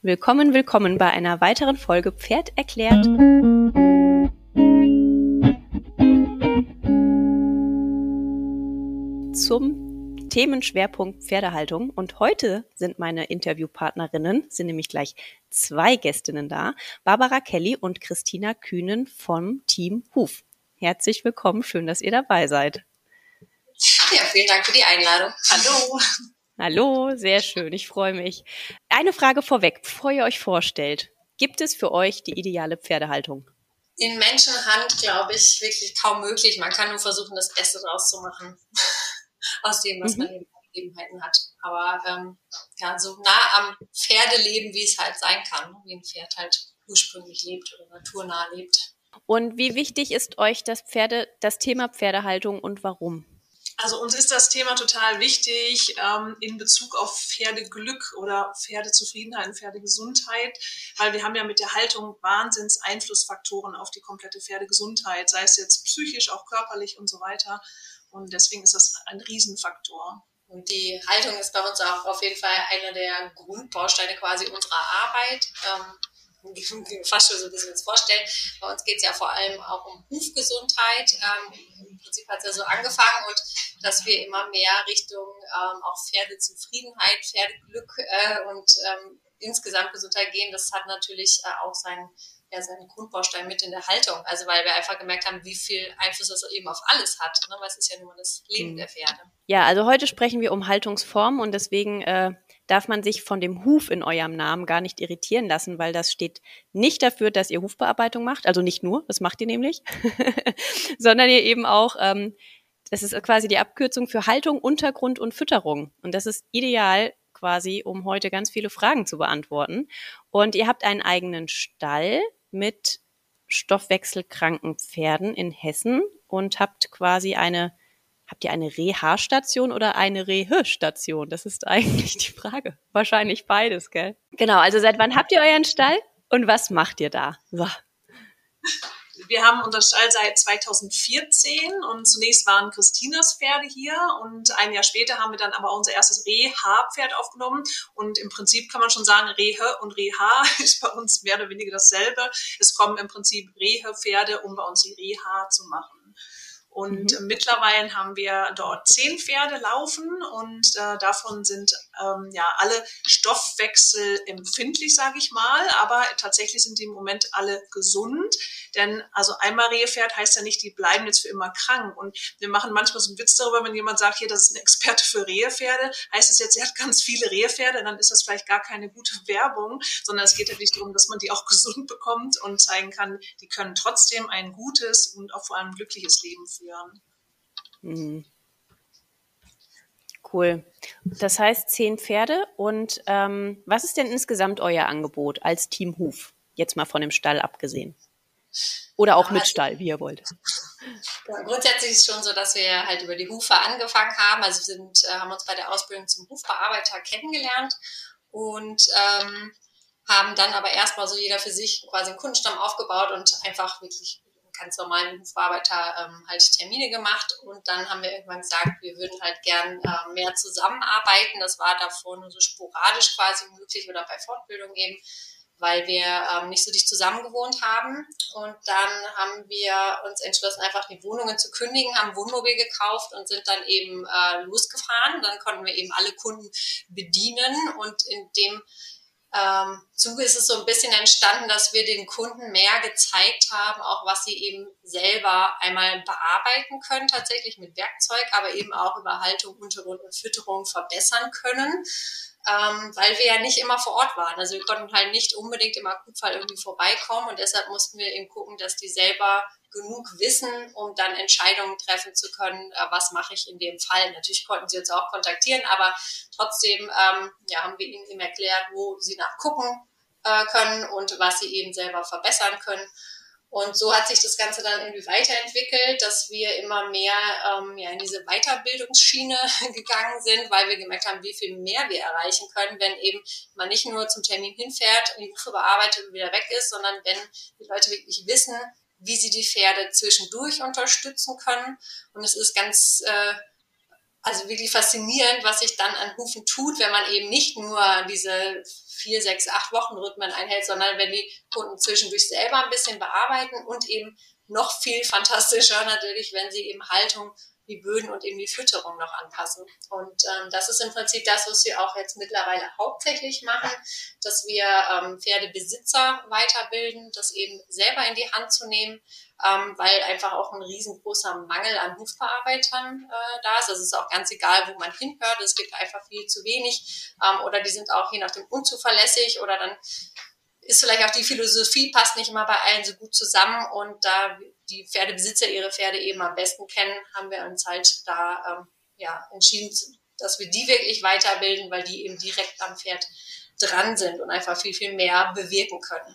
Willkommen, willkommen bei einer weiteren Folge Pferd erklärt. Zum Themenschwerpunkt Pferdehaltung. Und heute sind meine Interviewpartnerinnen, sind nämlich gleich zwei Gästinnen da, Barbara Kelly und Christina Kühnen vom Team Huf. Herzlich willkommen, schön, dass ihr dabei seid. Ja, vielen Dank für die Einladung. Hallo. Hallo, sehr schön, ich freue mich. Eine Frage vorweg, bevor ihr euch vorstellt. Gibt es für euch die ideale Pferdehaltung? In Menschenhand, glaube ich, wirklich kaum möglich. Man kann nur versuchen, das Beste draus zu machen. Aus dem, was mhm. man eben Gegebenheiten hat. Aber ähm, ja, so nah am Pferdeleben, wie es halt sein kann, wie ein Pferd halt ursprünglich lebt oder naturnah lebt. Und wie wichtig ist euch das Pferde, das Thema Pferdehaltung und warum? Also uns ist das Thema total wichtig ähm, in Bezug auf Pferdeglück oder Pferdezufriedenheit und Pferdegesundheit, weil wir haben ja mit der Haltung Wahnsinns Einflussfaktoren auf die komplette Pferdegesundheit, sei es jetzt psychisch, auch körperlich und so weiter. Und deswegen ist das ein Riesenfaktor. Und die Haltung ist bei uns auch auf jeden Fall einer der Grundbausteine quasi unserer Arbeit. Ähm, fast schon so ein bisschen vorstellen. Bei uns geht es ja vor allem auch um Hufgesundheit. Ähm, Im Prinzip hat es ja so angefangen und dass wir immer mehr Richtung ähm, auch Pferdezufriedenheit, Pferdeglück äh, und ähm, insgesamt Gesundheit gehen. Das hat natürlich äh, auch seinen ja, seinen Grundbaustein mit in der Haltung. Also weil wir einfach gemerkt haben, wie viel Einfluss das eben auf alles hat. Ne? Weil es ist ja nur das Leben mhm. der Pferde. Ja, also heute sprechen wir um Haltungsform und deswegen äh, darf man sich von dem Huf in eurem Namen gar nicht irritieren lassen, weil das steht nicht dafür, dass ihr Hufbearbeitung macht, also nicht nur, das macht ihr nämlich, sondern ihr eben auch, ähm, das ist quasi die Abkürzung für Haltung, Untergrund und Fütterung. Und das ist ideal quasi, um heute ganz viele Fragen zu beantworten. Und ihr habt einen eigenen Stall mit stoffwechselkranken Pferden in Hessen und habt quasi eine Habt ihr eine Reha-Station oder eine Rehe-Station? Das ist eigentlich die Frage. Wahrscheinlich beides, gell? Genau, also seit wann habt ihr euren Stall und was macht ihr da? So. Wir haben unseren Stall seit 2014 und zunächst waren Christinas Pferde hier und ein Jahr später haben wir dann aber unser erstes Reha-Pferd aufgenommen und im Prinzip kann man schon sagen, Rehe und Reha ist bei uns mehr oder weniger dasselbe. Es kommen im Prinzip Rehe-Pferde, um bei uns die Reha zu machen. Und mhm. mittlerweile haben wir dort zehn Pferde laufen und äh, davon sind ähm, ja alle stoffwechselempfindlich, sage ich mal, aber tatsächlich sind die im Moment alle gesund. Denn also einmal Rehepferd heißt ja nicht, die bleiben jetzt für immer krank. Und wir machen manchmal so einen Witz darüber, wenn jemand sagt, hier, das ist ein Experte für Rehepferde, heißt es jetzt, er hat ganz viele Rehepferde, dann ist das vielleicht gar keine gute Werbung, sondern es geht ja nicht darum, dass man die auch gesund bekommt und zeigen kann, die können trotzdem ein gutes und auch vor allem glückliches Leben führen. Mhm. Cool. Das heißt zehn Pferde. Und ähm, was ist denn insgesamt euer Angebot als Team Huf? Jetzt mal von dem Stall abgesehen. Oder auch mit Stall, wie ihr wollt. Ja, grundsätzlich ist es schon so, dass wir halt über die Hufe angefangen haben. Also wir sind, äh, haben uns bei der Ausbildung zum Hufbearbeiter kennengelernt und ähm, haben dann aber erstmal so jeder für sich quasi einen Kundenstamm aufgebaut und einfach wirklich ganz normalen Hufbearbeiter ähm, halt Termine gemacht und dann haben wir irgendwann gesagt, wir würden halt gern äh, mehr zusammenarbeiten. Das war davor nur so sporadisch quasi möglich oder bei Fortbildung eben weil wir ähm, nicht so dicht zusammen gewohnt haben. Und dann haben wir uns entschlossen, einfach die Wohnungen zu kündigen, haben Wohnmobil gekauft und sind dann eben äh, losgefahren. Dann konnten wir eben alle Kunden bedienen und in dem ähm, Zuge ist es so ein bisschen entstanden, dass wir den Kunden mehr gezeigt haben, auch was sie eben selber einmal bearbeiten können, tatsächlich mit Werkzeug, aber eben auch über Haltung, Untergrund und Fütterung verbessern können ähm, weil wir ja nicht immer vor Ort waren. Also wir konnten halt nicht unbedingt im Akutfall irgendwie vorbeikommen und deshalb mussten wir eben gucken, dass die selber genug wissen, um dann Entscheidungen treffen zu können, äh, was mache ich in dem Fall. Natürlich konnten sie uns auch kontaktieren, aber trotzdem ähm, ja, haben wir ihnen eben erklärt, wo sie nachgucken äh, können und was sie eben selber verbessern können. Und so hat sich das Ganze dann irgendwie weiterentwickelt, dass wir immer mehr ähm, ja, in diese Weiterbildungsschiene gegangen sind, weil wir gemerkt haben, wie viel mehr wir erreichen können, wenn eben man nicht nur zum Termin hinfährt und die Hufe bearbeitet und wieder weg ist, sondern wenn die Leute wirklich wissen, wie sie die Pferde zwischendurch unterstützen können. Und es ist ganz äh, also wirklich faszinierend, was sich dann an Hufen tut, wenn man eben nicht nur diese vier, sechs, acht Wochen Rhythmen einhält, sondern wenn die Kunden zwischendurch selber ein bisschen bearbeiten und eben noch viel fantastischer natürlich, wenn sie eben Haltung die Böden und eben die Fütterung noch anpassen. Und ähm, das ist im Prinzip das, was wir auch jetzt mittlerweile hauptsächlich machen, dass wir ähm, Pferdebesitzer weiterbilden, das eben selber in die Hand zu nehmen, ähm, weil einfach auch ein riesengroßer Mangel an Hufbearbeitern äh, da ist. Also es ist auch ganz egal, wo man hinhört, es gibt einfach viel zu wenig ähm, oder die sind auch je nachdem unzuverlässig oder dann ist vielleicht auch die Philosophie passt nicht immer bei allen so gut zusammen und da die Pferdebesitzer ihre Pferde eben am besten kennen, haben wir uns halt da ähm, ja, entschieden, dass wir die wirklich weiterbilden, weil die eben direkt am Pferd dran sind und einfach viel, viel mehr bewirken können.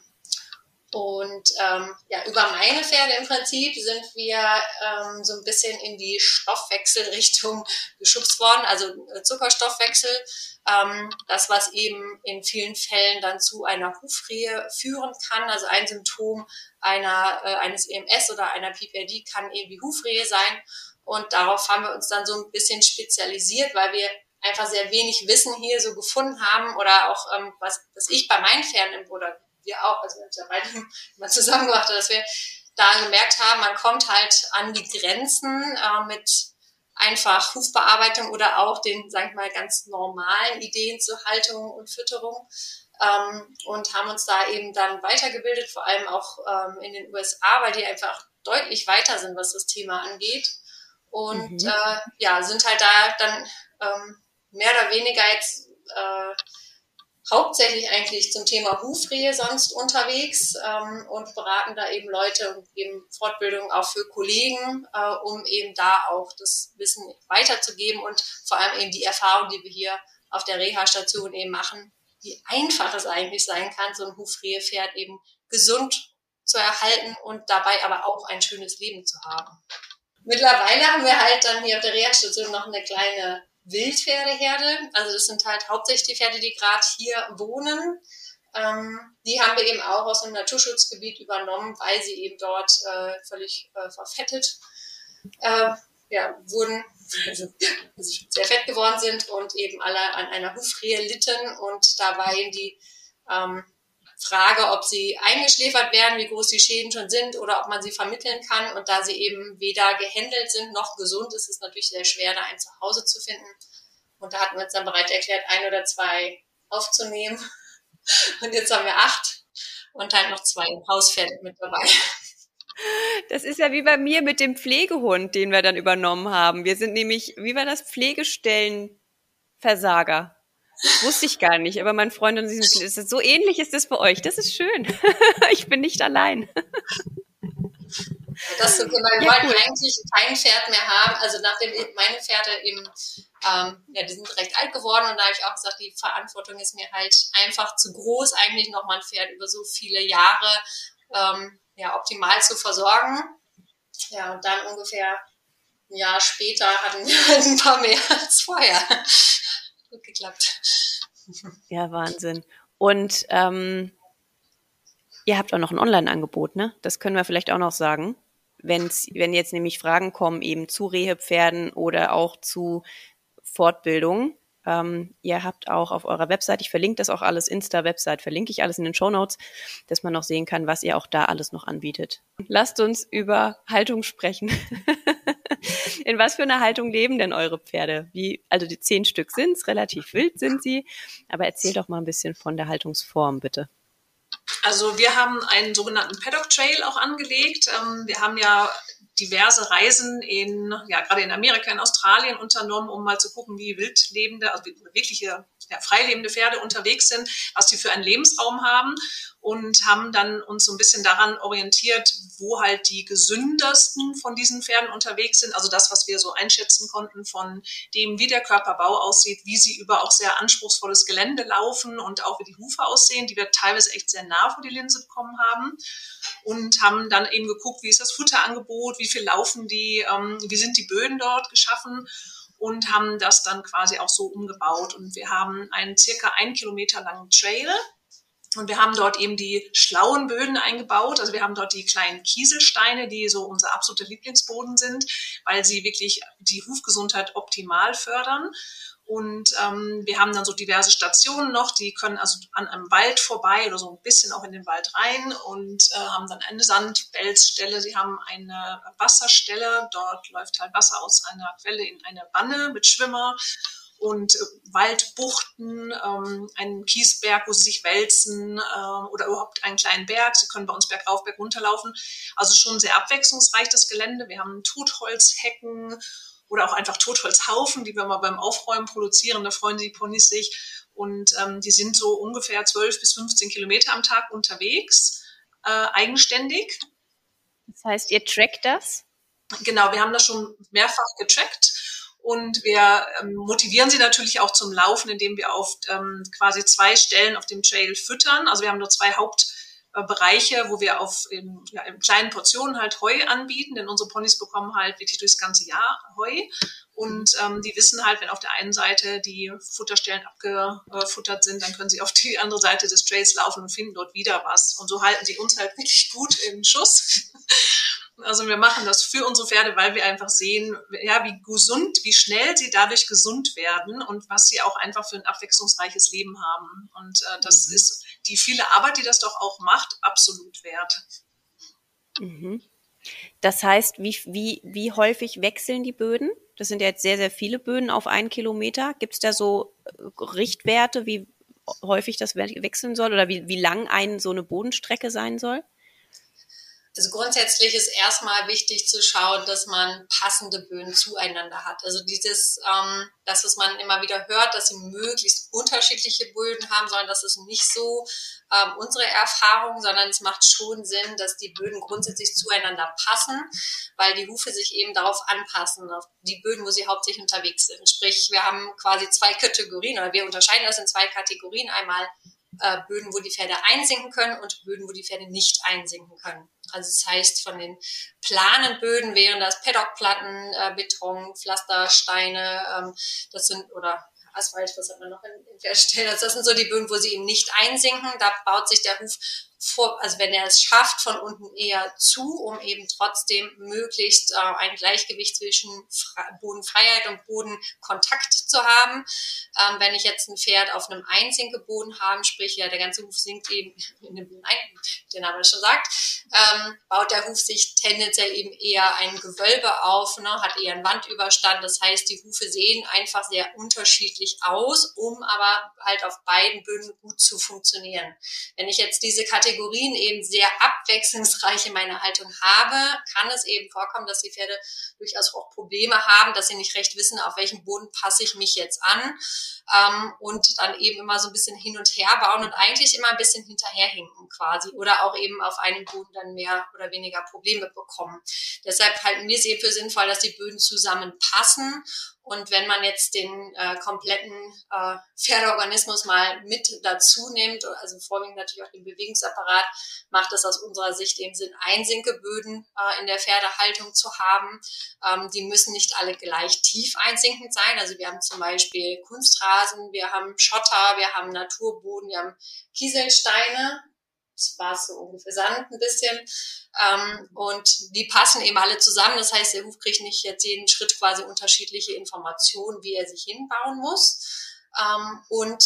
Und ähm, ja, über meine Pferde im Prinzip sind wir ähm, so ein bisschen in die Stoffwechselrichtung geschubst worden, also äh, Zuckerstoffwechsel, ähm, das was eben in vielen Fällen dann zu einer Hufrehe führen kann. Also ein Symptom einer, äh, eines EMS oder einer PPRD kann eben die Hufrehe sein. Und darauf haben wir uns dann so ein bisschen spezialisiert, weil wir einfach sehr wenig Wissen hier so gefunden haben oder auch ähm, was, was ich bei meinen Pferden oder wir auch, also wir haben es ja beide mal zusammen gemacht, dass wir da gemerkt haben, man kommt halt an die Grenzen äh, mit einfach Hufbearbeitung oder auch den, sag ich mal, ganz normalen Ideen zur Haltung und Fütterung ähm, und haben uns da eben dann weitergebildet, vor allem auch ähm, in den USA, weil die einfach deutlich weiter sind, was das Thema angeht. Und mhm. äh, ja, sind halt da dann ähm, mehr oder weniger jetzt äh, hauptsächlich eigentlich zum Thema Hufrehe sonst unterwegs ähm, und beraten da eben Leute und geben Fortbildung auch für Kollegen, äh, um eben da auch das Wissen weiterzugeben und vor allem eben die Erfahrung, die wir hier auf der Reha-Station eben machen, wie einfach es eigentlich sein kann, so ein Hufrehe-Pferd eben gesund zu erhalten und dabei aber auch ein schönes Leben zu haben. Mittlerweile haben wir halt dann hier auf der Reha-Station noch eine kleine Wildpferdeherde. Also das sind halt hauptsächlich die Pferde, die gerade hier wohnen. Ähm, die haben wir eben auch aus einem Naturschutzgebiet übernommen, weil sie eben dort äh, völlig äh, verfettet äh, ja, wurden, also, sehr fett geworden sind und eben alle an einer Hufrehe litten. Und da war eben die ähm, Frage, ob sie eingeschläfert werden, wie groß die Schäden schon sind oder ob man sie vermitteln kann. Und da sie eben weder gehändelt sind noch gesund, ist es natürlich sehr schwer, da ein Zuhause zu finden. Und da hatten wir uns dann bereit erklärt, ein oder zwei aufzunehmen. Und jetzt haben wir acht und halt noch zwei Hauspferde mit dabei. Das ist ja wie bei mir mit dem Pflegehund, den wir dann übernommen haben. Wir sind nämlich, wie war das, Pflegestellenversager. Wusste ich gar nicht, aber mein Freund und sie sind so ähnlich ist das bei euch. Das ist schön. ich bin nicht allein. Das wir ja, wollten cool. eigentlich kein Pferd mehr haben. Also nachdem meine Pferde eben, ähm, ja, die sind recht alt geworden und da habe ich auch gesagt, die Verantwortung ist mir halt einfach zu groß, eigentlich noch mal ein Pferd über so viele Jahre ähm, ja, optimal zu versorgen. Ja, und dann ungefähr ein Jahr später hatten wir ein paar mehr als vorher gut geklappt. Ja, Wahnsinn. Und ähm, ihr habt auch noch ein Online-Angebot, ne? Das können wir vielleicht auch noch sagen. Wenn's, wenn jetzt nämlich Fragen kommen, eben zu Rehepferden oder auch zu Fortbildung. Ähm, ihr habt auch auf eurer Website, ich verlinke das auch alles, Insta-Website, verlinke ich alles in den Show Notes, dass man noch sehen kann, was ihr auch da alles noch anbietet. Lasst uns über Haltung sprechen. In was für einer Haltung leben denn eure Pferde? Wie, also die zehn Stück sind's, relativ wild sind sie, aber erzähl doch mal ein bisschen von der Haltungsform, bitte. Also wir haben einen sogenannten Paddock Trail auch angelegt. Ähm, wir haben ja diverse Reisen in, ja, gerade in Amerika, in Australien unternommen, um mal zu gucken, wie wildlebende, also wirkliche ja, freilebende Pferde unterwegs sind, was die für einen Lebensraum haben und haben dann uns so ein bisschen daran orientiert, wo halt die gesündesten von diesen Pferden unterwegs sind. Also das, was wir so einschätzen konnten von dem, wie der Körperbau aussieht, wie sie über auch sehr anspruchsvolles Gelände laufen und auch wie die Hufe aussehen, die wir teilweise echt sehr nah vor die Linse bekommen haben und haben dann eben geguckt, wie ist das Futterangebot, wie viel laufen die, ähm, wie sind die Böden dort geschaffen und haben das dann quasi auch so umgebaut. Und wir haben einen circa ein Kilometer langen Trail, Und wir haben dort eben die schlauen Böden eingebaut. Also wir haben dort die kleinen Kieselsteine, die so unser absoluter Lieblingsboden sind, weil sie wirklich die Hufgesundheit optimal fördern. Und ähm, wir haben dann so diverse Stationen noch, die können also an einem Wald vorbei oder so ein bisschen auch in den Wald rein und äh, haben dann eine Sandwälzstelle, sie haben eine Wasserstelle, dort läuft halt Wasser aus einer Quelle in eine Wanne mit Schwimmer und äh, Waldbuchten, ähm, einen Kiesberg, wo sie sich wälzen äh, oder überhaupt einen kleinen Berg. Sie können bei uns bergauf, berg runterlaufen. Also schon sehr abwechslungsreich das Gelände. Wir haben Totholzhecken oder auch einfach Totholzhaufen, die wir mal beim Aufräumen produzieren. Da freuen die Ponys sich. Und ähm, die sind so ungefähr 12 bis 15 Kilometer am Tag unterwegs, äh, eigenständig. Das heißt, ihr trackt das? Genau, wir haben das schon mehrfach getrackt. Und wir ähm, motivieren sie natürlich auch zum Laufen, indem wir auf ähm, quasi zwei Stellen auf dem Trail füttern. Also wir haben nur zwei Haupt äh, wo wir auf in, ja, in kleinen Portionen halt Heu anbieten, denn unsere Ponys bekommen halt wirklich durchs ganze Jahr Heu. Und ähm, die wissen halt, wenn auf der einen Seite die Futterstellen abgefuttert sind, dann können sie auf die andere Seite des Trails laufen und finden dort wieder was. Und so halten sie uns halt wirklich gut im Schuss. Also wir machen das für unsere Pferde, weil wir einfach sehen, ja, wie gesund, wie schnell sie dadurch gesund werden und was sie auch einfach für ein abwechslungsreiches Leben haben. Und äh, das mhm. ist die viele Arbeit, die das doch auch macht, absolut wert. Mhm. Das heißt, wie, wie, wie häufig wechseln die Böden? Das sind ja jetzt sehr, sehr viele Böden auf einen Kilometer. Gibt es da so äh, Richtwerte, wie häufig das wechseln soll oder wie, wie lang ein, so eine Bodenstrecke sein soll? Also grundsätzlich ist erstmal wichtig zu schauen, dass man passende Böden zueinander hat. Also dieses, ähm, das, was man immer wieder hört, dass sie möglichst unterschiedliche Böden haben sollen, das ist nicht so ähm, unsere Erfahrung, sondern es macht schon Sinn, dass die Böden grundsätzlich zueinander passen, weil die Hufe sich eben darauf anpassen, auf die Böden, wo sie hauptsächlich unterwegs sind. Sprich, wir haben quasi zwei Kategorien oder wir unterscheiden das in zwei Kategorien. Einmal äh, Böden, wo die Pferde einsinken können und Böden, wo die Pferde nicht einsinken können. Also das heißt, von den planen Böden wären das Paddockplatten, äh, Beton, Pflaster, Steine, ähm, das sind, oder Asphalt, was hat man noch in, in Pferdestellen? Also das sind so die Böden, wo sie eben nicht einsinken. Da baut sich der Huf vor, also wenn er es schafft, von unten eher zu, um eben trotzdem möglichst äh, ein Gleichgewicht zwischen Fra Bodenfreiheit und Bodenkontakt zu haben. Ähm, wenn ich jetzt ein Pferd auf einem Einsinkeboden habe, sprich ja der ganze Huf sinkt eben in den Boden ein, der Name schon sagt, ähm, baut der Huf sich tendenziell eben eher ein Gewölbe auf, ne, hat eher einen Wandüberstand. Das heißt, die Hufe sehen einfach sehr unterschiedlich aus, um aber halt auf beiden Böden gut zu funktionieren. Wenn ich jetzt diese Kategorie Kategorien eben sehr abwechslungsreich in meiner Haltung habe, kann es eben vorkommen, dass die Pferde durchaus auch Probleme haben, dass sie nicht recht wissen, auf welchem Boden passe ich mich jetzt an ähm, und dann eben immer so ein bisschen hin und her bauen und eigentlich immer ein bisschen hinterherhinken quasi oder auch eben auf einem Boden dann mehr oder weniger Probleme bekommen. Deshalb halten wir es eben für sinnvoll, dass die Böden zusammenpassen und wenn man jetzt den äh, kompletten äh, Pferdeorganismus mal mit dazu nimmt, also vorwiegend natürlich auch den Bewegungsapparat, macht es aus unserer Sicht eben Sinn, Einsinkeböden äh, in der Pferdehaltung zu haben. Ähm, die müssen nicht alle gleich tief einsinkend sein. Also wir haben zum Beispiel Kunstrasen, wir haben Schotter, wir haben Naturboden, wir haben Kieselsteine, das war so ungefähr Sand ein bisschen. Ähm, und die passen eben alle zusammen. Das heißt, der Huf kriegt nicht jetzt jeden Schritt quasi unterschiedliche Informationen, wie er sich hinbauen muss. Ähm, und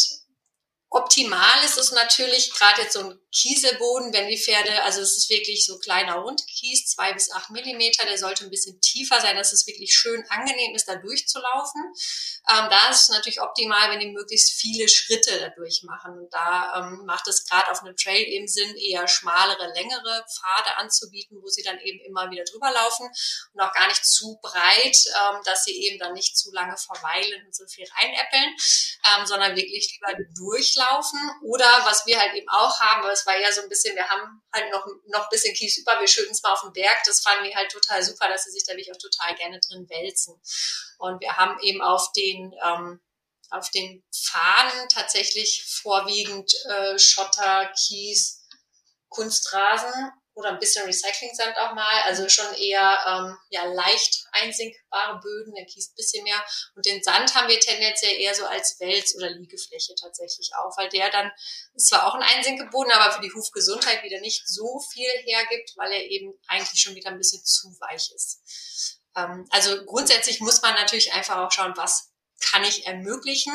Optimal ist es natürlich gerade jetzt so ein Kieselboden, wenn die Pferde, also es ist wirklich so kleiner Rundkies, zwei bis acht Millimeter, der sollte ein bisschen tiefer sein, dass es wirklich schön angenehm ist, da durchzulaufen. Ähm, da ist es natürlich optimal, wenn die möglichst viele Schritte dadurch machen. Und da ähm, macht es gerade auf einem Trail eben Sinn, eher schmalere, längere Pfade anzubieten, wo sie dann eben immer wieder drüber laufen und auch gar nicht zu breit, ähm, dass sie eben dann nicht zu lange verweilen und so viel reinäppeln, ähm, sondern wirklich lieber durch laufen. Oder was wir halt eben auch haben, es war ja so ein bisschen, wir haben halt noch, noch ein bisschen Kies über, wir schütten es mal auf den Berg. Das fanden wir halt total super, dass sie sich da wirklich auch total gerne drin wälzen. Und wir haben eben auf den, ähm, auf den Pfaden tatsächlich vorwiegend äh, Schotter, Kies, Kunstrasen oder ein bisschen Recycling-Sand auch mal. Also schon eher ähm, ja, leicht einsinkbare Böden, der Kies ein bisschen mehr. Und den Sand haben wir tendenziell eher so als Wels- oder Liegefläche tatsächlich auch, weil der dann zwar auch ein Einsinkeboden, aber für die Hufgesundheit wieder nicht so viel hergibt, weil er eben eigentlich schon wieder ein bisschen zu weich ist. Ähm, also grundsätzlich muss man natürlich einfach auch schauen, was kann ich ermöglichen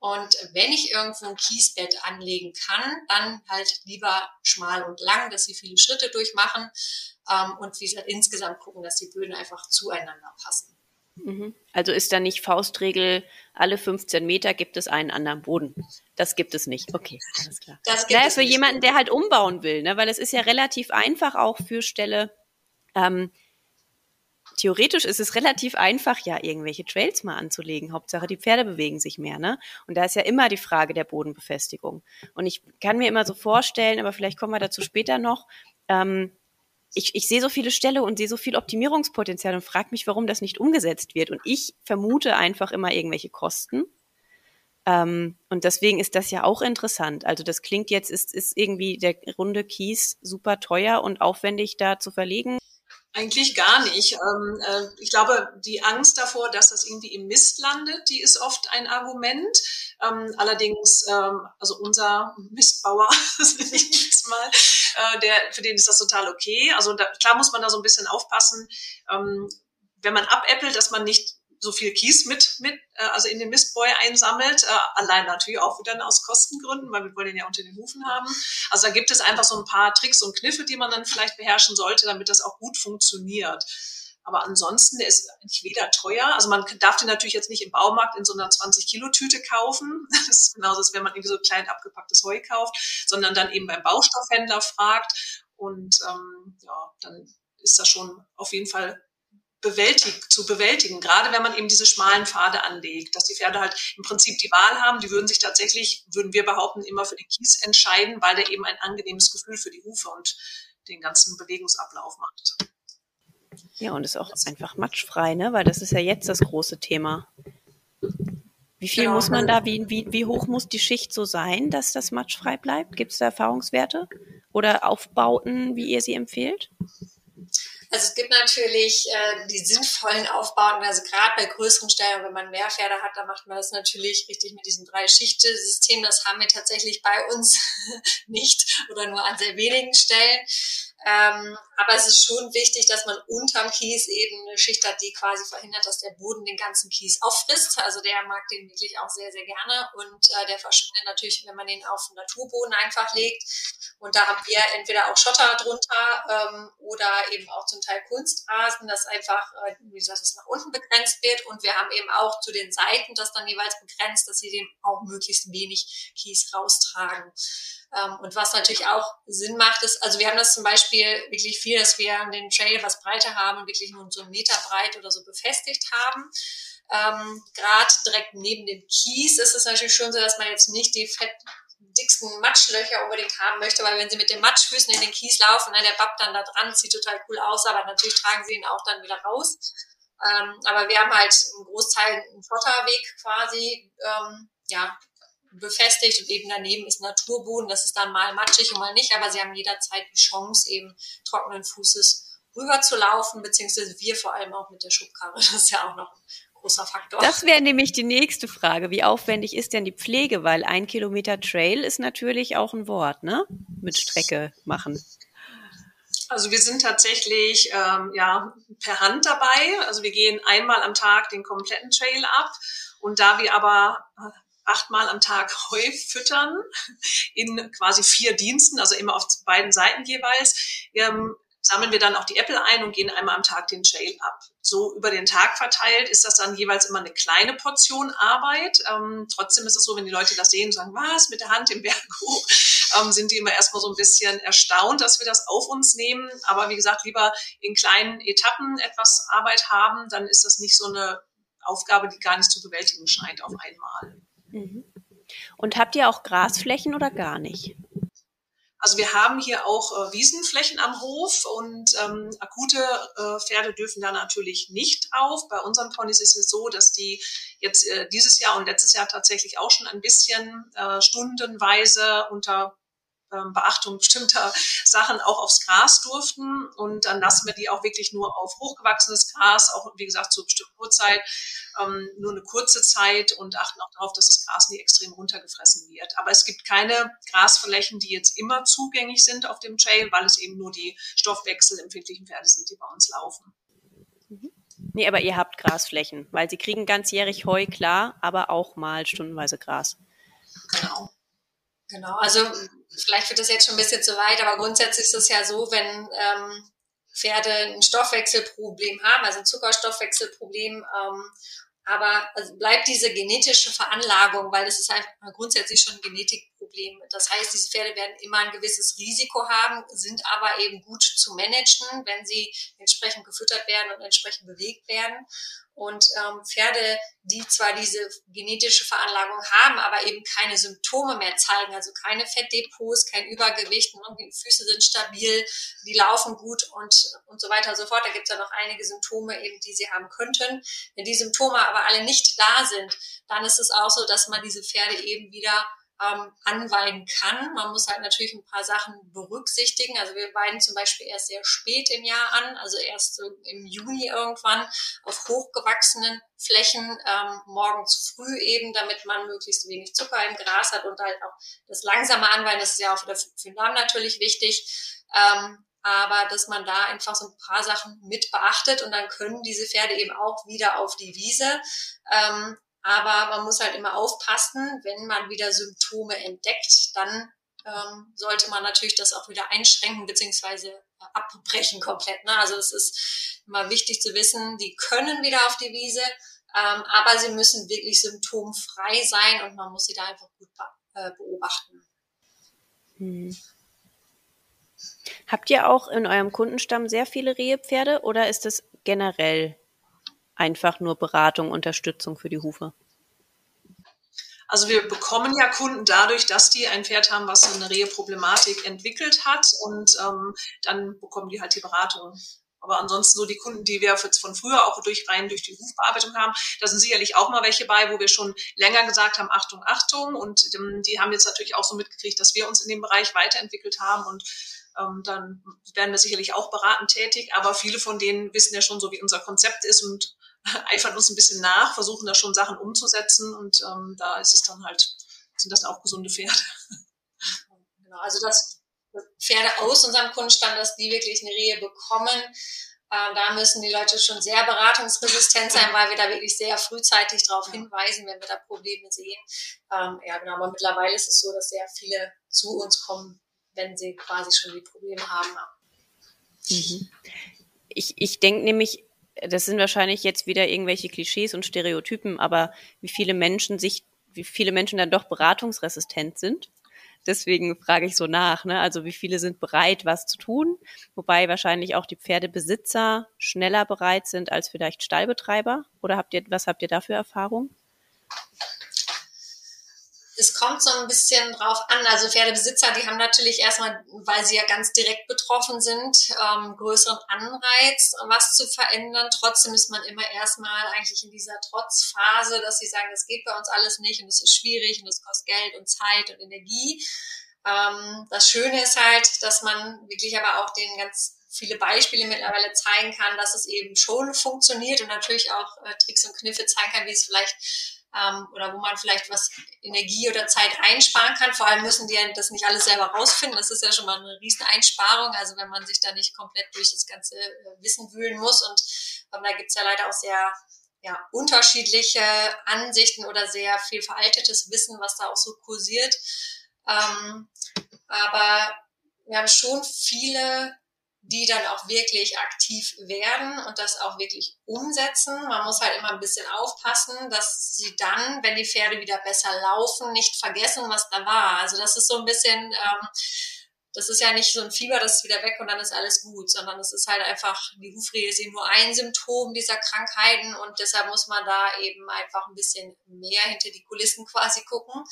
und wenn ich irgendwo ein Kiesbett anlegen kann, dann halt lieber schmal und lang, dass sie viele Schritte durchmachen ähm, und wie gesagt, insgesamt gucken, dass die Böden einfach zueinander passen. Mhm. Also ist da nicht Faustregel, alle 15 Meter gibt es einen anderen Boden. Das gibt es nicht. Okay, alles klar. Das gibt naja, es für nicht. jemanden, der halt umbauen will, ne? weil es ist ja relativ einfach auch für Ställe, ähm, theoretisch ist es relativ einfach, ja, irgendwelche Trails mal anzulegen. Hauptsache, die Pferde bewegen sich mehr, ne? Und da ist ja immer die Frage der Bodenbefestigung. Und ich kann mir immer so vorstellen, aber vielleicht kommen wir dazu später noch, ähm, ich, ich sehe so viele Ställe und sehe so viel Optimierungspotenzial und frage mich, warum das nicht umgesetzt wird. Und ich vermute einfach immer irgendwelche Kosten. Ähm, und deswegen ist das ja auch interessant. Also das klingt jetzt, ist, ist irgendwie der runde Kies super teuer und aufwendig da zu verlegen. Eigentlich gar nicht. Ähm, äh, ich glaube, die Angst davor, dass das irgendwie im Mist landet, die ist oft ein Argument. Ähm, allerdings, ähm, also unser Mistbauer, ich mal, äh, der, für den ist das total okay. Also da, klar muss man da so ein bisschen aufpassen, ähm, wenn man abäppelt, dass man nicht so viel Kies mit, mit äh, also in den Mistboy einsammelt. Äh, allein natürlich auch wieder aus Kostengründen, weil wir wollen ihn ja unter den Hufen haben. Also da gibt es einfach so ein paar Tricks und Kniffe, die man dann vielleicht beherrschen sollte, damit das auch gut funktioniert. Aber ansonsten, der ist eigentlich weder teuer. Also man darf den natürlich jetzt nicht im Baumarkt in so einer 20-Kilo-Tüte kaufen. Das ist genauso, als wenn man irgendwie so klein abgepacktes Heu kauft, sondern dann eben beim Baustoffhändler fragt. Und ähm, ja, dann ist das schon auf jeden Fall bewältigt, zu bewältigen, gerade wenn man eben diese schmalen Pfade anlegt, dass die Pferde halt im Prinzip die Wahl haben, die würden sich tatsächlich, würden wir behaupten, immer für den Kies entscheiden, weil der eben ein angenehmes Gefühl für die Hufe und den ganzen Bewegungsablauf macht. Ja, und ist auch einfach matschfrei, ne? Weil das ist ja jetzt das große Thema. Wie viel genau. muss man da, wie, wie, wie hoch muss die Schicht so sein, dass das matschfrei bleibt? Gibt es da Erfahrungswerte oder Aufbauten, wie ihr sie empfehlt? Also es gibt natürlich äh, die sinnvollen Aufbauten, also gerade bei größeren Stellen, wenn man mehr Pferde hat, dann macht man das natürlich richtig mit diesem Drei-Schichte-System. Das haben wir tatsächlich bei uns nicht oder nur an sehr wenigen Stellen. Ähm, aber es ist schon wichtig, dass man unterm Kies eben eine Schicht hat, die quasi verhindert, dass der Boden den ganzen Kies auffrisst. Also der mag den wirklich auch sehr, sehr gerne und äh, der verschwindet natürlich, wenn man den auf den Naturboden einfach legt. Und da haben wir entweder auch Schotter drunter ähm, oder eben auch zum Teil Kunstrasen, dass einfach, äh, wie gesagt, das nach unten begrenzt wird. Und wir haben eben auch zu den Seiten das dann jeweils begrenzt, dass sie dem auch möglichst wenig Kies raustragen. Ähm, und was natürlich auch Sinn macht, ist, also wir haben das zum Beispiel wirklich viel, dass wir den Trail was breiter haben wirklich nur so einen Meter breit oder so befestigt haben. Ähm, Gerade direkt neben dem Kies ist es natürlich schon so, dass man jetzt nicht die fett dicksten Matschlöcher unbedingt haben möchte, weil wenn sie mit den Matschfüßen in den Kies laufen, ne, der Bapp dann da dran, sieht total cool aus, aber natürlich tragen sie ihn auch dann wieder raus. Ähm, aber wir haben halt einen Großteil einen Schotterweg quasi, ähm, ja, befestigt und eben daneben ist Naturboden. Das ist dann mal matschig und mal nicht, aber sie haben jederzeit die Chance, eben trockenen Fußes rüber zu laufen, beziehungsweise wir vor allem auch mit der Schubkarre. Das ist ja auch noch ein großer Faktor. Das wäre nämlich die nächste Frage. Wie aufwendig ist denn die Pflege? Weil ein Kilometer Trail ist natürlich auch ein Wort, ne? Mit Strecke machen. Also wir sind tatsächlich ähm, ja per Hand dabei. Also wir gehen einmal am Tag den kompletten Trail ab. Und da wir aber achtmal am Tag Heu füttern in quasi vier Diensten, also immer auf beiden Seiten jeweils. Ähm, sammeln wir dann auch die Äpfel ein und gehen einmal am Tag den Trail ab. So über den Tag verteilt ist das dann jeweils immer eine kleine Portion Arbeit. Ähm, trotzdem ist es so, wenn die Leute das sehen und sagen, was, mit der Hand im Berg hoch, ähm, sind die immer erstmal so ein bisschen erstaunt, dass wir das auf uns nehmen. Aber wie gesagt, lieber in kleinen Etappen etwas Arbeit haben, dann ist das nicht so eine Aufgabe, die gar nicht zu bewältigen scheint auf einmal. Mhm. Und habt ihr auch Grasflächen oder gar nicht? Also wir haben hier auch äh, Wiesenflächen am Hof und ähm, akute äh, Pferde dürfen da natürlich nicht auf. Bei unseren Ponys ist es so, dass die jetzt äh, dieses Jahr und letztes Jahr tatsächlich auch schon ein bisschen äh, stundenweise unter ähm, Beachtung bestimmter Sachen auch aufs Gras durften. Und dann lassen wir die auch wirklich nur auf hochgewachsenes Gras, auch wie gesagt zur bestimmten Uhrzeit, ähm, nur eine kurze Zeit und achten auch darauf, dass das Gras nie extrem runtergefressen wird. Aber es gibt keine Grasflächen, die jetzt immer zugänglich sind auf dem Trail, weil es eben nur die stoffwechselempfindlichen Pferde sind, die bei uns laufen. Mhm. Nee, aber ihr habt Grasflächen, weil sie kriegen ganzjährig Heu, klar, aber auch mal stundenweise Gras. Genau. Genau, also vielleicht wird das jetzt schon ein bisschen zu weit, aber grundsätzlich ist es ja so, wenn ähm, Pferde ein Stoffwechselproblem haben, also ein Zuckerstoffwechselproblem, ähm, aber also bleibt diese genetische Veranlagung, weil das ist einfach grundsätzlich schon ein Genetikproblem. Das heißt, diese Pferde werden immer ein gewisses Risiko haben, sind aber eben gut zu managen, wenn sie entsprechend gefüttert werden und entsprechend bewegt werden. Und ähm, Pferde, die zwar diese genetische Veranlagung haben, aber eben keine Symptome mehr zeigen, also keine Fettdepots, kein Übergewicht, ne, die Füße sind stabil, die laufen gut und, und so weiter und so fort. Da gibt es ja noch einige Symptome eben, die sie haben könnten. Wenn die Symptome aber alle nicht da sind, dann ist es auch so, dass man diese Pferde eben wieder ähm, anweiden kann. Man muss halt natürlich ein paar Sachen berücksichtigen. Also wir weiden zum Beispiel erst sehr spät im Jahr an, also erst so im Juni irgendwann auf hochgewachsenen Flächen, ähm, morgens früh eben, damit man möglichst wenig Zucker im Gras hat und halt auch das langsame Anweiden, das ist ja auch für den Darm natürlich wichtig. Ähm, aber dass man da einfach so ein paar Sachen mit beachtet und dann können diese Pferde eben auch wieder auf die Wiese. Ähm, aber man muss halt immer aufpassen, wenn man wieder Symptome entdeckt, dann ähm, sollte man natürlich das auch wieder einschränken beziehungsweise abbrechen komplett. Ne? Also es ist immer wichtig zu wissen, die können wieder auf die Wiese, ähm, aber sie müssen wirklich symptomfrei sein und man muss sie da einfach gut äh, beobachten. Hm. Habt ihr auch in eurem Kundenstamm sehr viele Rehepferde oder ist es generell einfach nur Beratung, Unterstützung für die Hufe? Also wir bekommen ja Kunden dadurch, dass die ein Pferd haben, was eine Rehe-Problematik entwickelt hat und ähm, dann bekommen die halt die Beratung. Aber ansonsten so die Kunden, die wir von früher auch durch rein durch die Hufbearbeitung haben, da sind sicherlich auch mal welche bei, wo wir schon länger gesagt haben, Achtung, Achtung. Und ähm, die haben jetzt natürlich auch so mitgekriegt, dass wir uns in dem Bereich weiterentwickelt haben und ähm, dann werden wir sicherlich auch beratend tätig. Aber viele von denen wissen ja schon so, wie unser Konzept ist und eifern uns ein bisschen nach, versuchen da schon Sachen umzusetzen und ähm, da ist es dann halt, sind das auch gesunde Pferde. Genau, also das Pferde aus unserem Kundenstand, dass die wirklich eine Rehe bekommen, äh, da müssen die Leute schon sehr beratungsresistent sein, weil wir da wirklich sehr frühzeitig darauf hinweisen, wenn wir da Probleme sehen. Ähm, ja, genau, aber mittlerweile ist es so, dass sehr viele zu uns kommen, wenn sie quasi schon die Probleme haben. Mhm. Ich, ich denke nämlich, das sind wahrscheinlich jetzt wieder irgendwelche Klischees und Stereotypen, aber wie viele Menschen sich, wie viele Menschen dann doch beratungsresistent sind. Deswegen frage ich so nach, ne? Also wie viele sind bereit, was zu tun, wobei wahrscheinlich auch die Pferdebesitzer schneller bereit sind als vielleicht Stallbetreiber. Oder habt ihr, was habt ihr da für Erfahrung? Es kommt so ein bisschen drauf an. Also Pferdebesitzer, die haben natürlich erstmal, weil sie ja ganz direkt betroffen sind, ähm, größeren Anreiz, was zu verändern. Trotzdem ist man immer erstmal eigentlich in dieser Trotzphase, dass sie sagen, das geht bei uns alles nicht und es ist schwierig und es kostet Geld und Zeit und Energie. Ähm, das Schöne ist halt, dass man wirklich aber auch den ganz viele Beispiele mittlerweile zeigen kann, dass es eben schon funktioniert und natürlich auch äh, Tricks und Kniffe zeigen kann, wie es vielleicht ähm, oder wo man vielleicht was Energie oder Zeit einsparen kann. Vor allem müssen die das nicht alles selber rausfinden. Das ist ja schon mal eine riesen Einsparung. Also wenn man sich da nicht komplett durch das ganze äh, Wissen wühlen muss. Und ähm, da gibt's ja leider auch sehr ja, unterschiedliche Ansichten oder sehr viel veraltetes Wissen, was da auch so kursiert. Ähm, aber wir haben schon viele die dann auch wirklich aktiv werden und das auch wirklich umsetzen. Man muss halt immer ein bisschen aufpassen, dass sie dann, wenn die Pferde wieder besser laufen, nicht vergessen, was da war. Also das ist so ein bisschen, ähm, das ist ja nicht so ein Fieber, das ist wieder weg und dann ist alles gut, sondern es ist halt einfach, die Hufrehe ist eben nur ein Symptom dieser Krankheiten und deshalb muss man da eben einfach ein bisschen mehr hinter die Kulissen quasi gucken.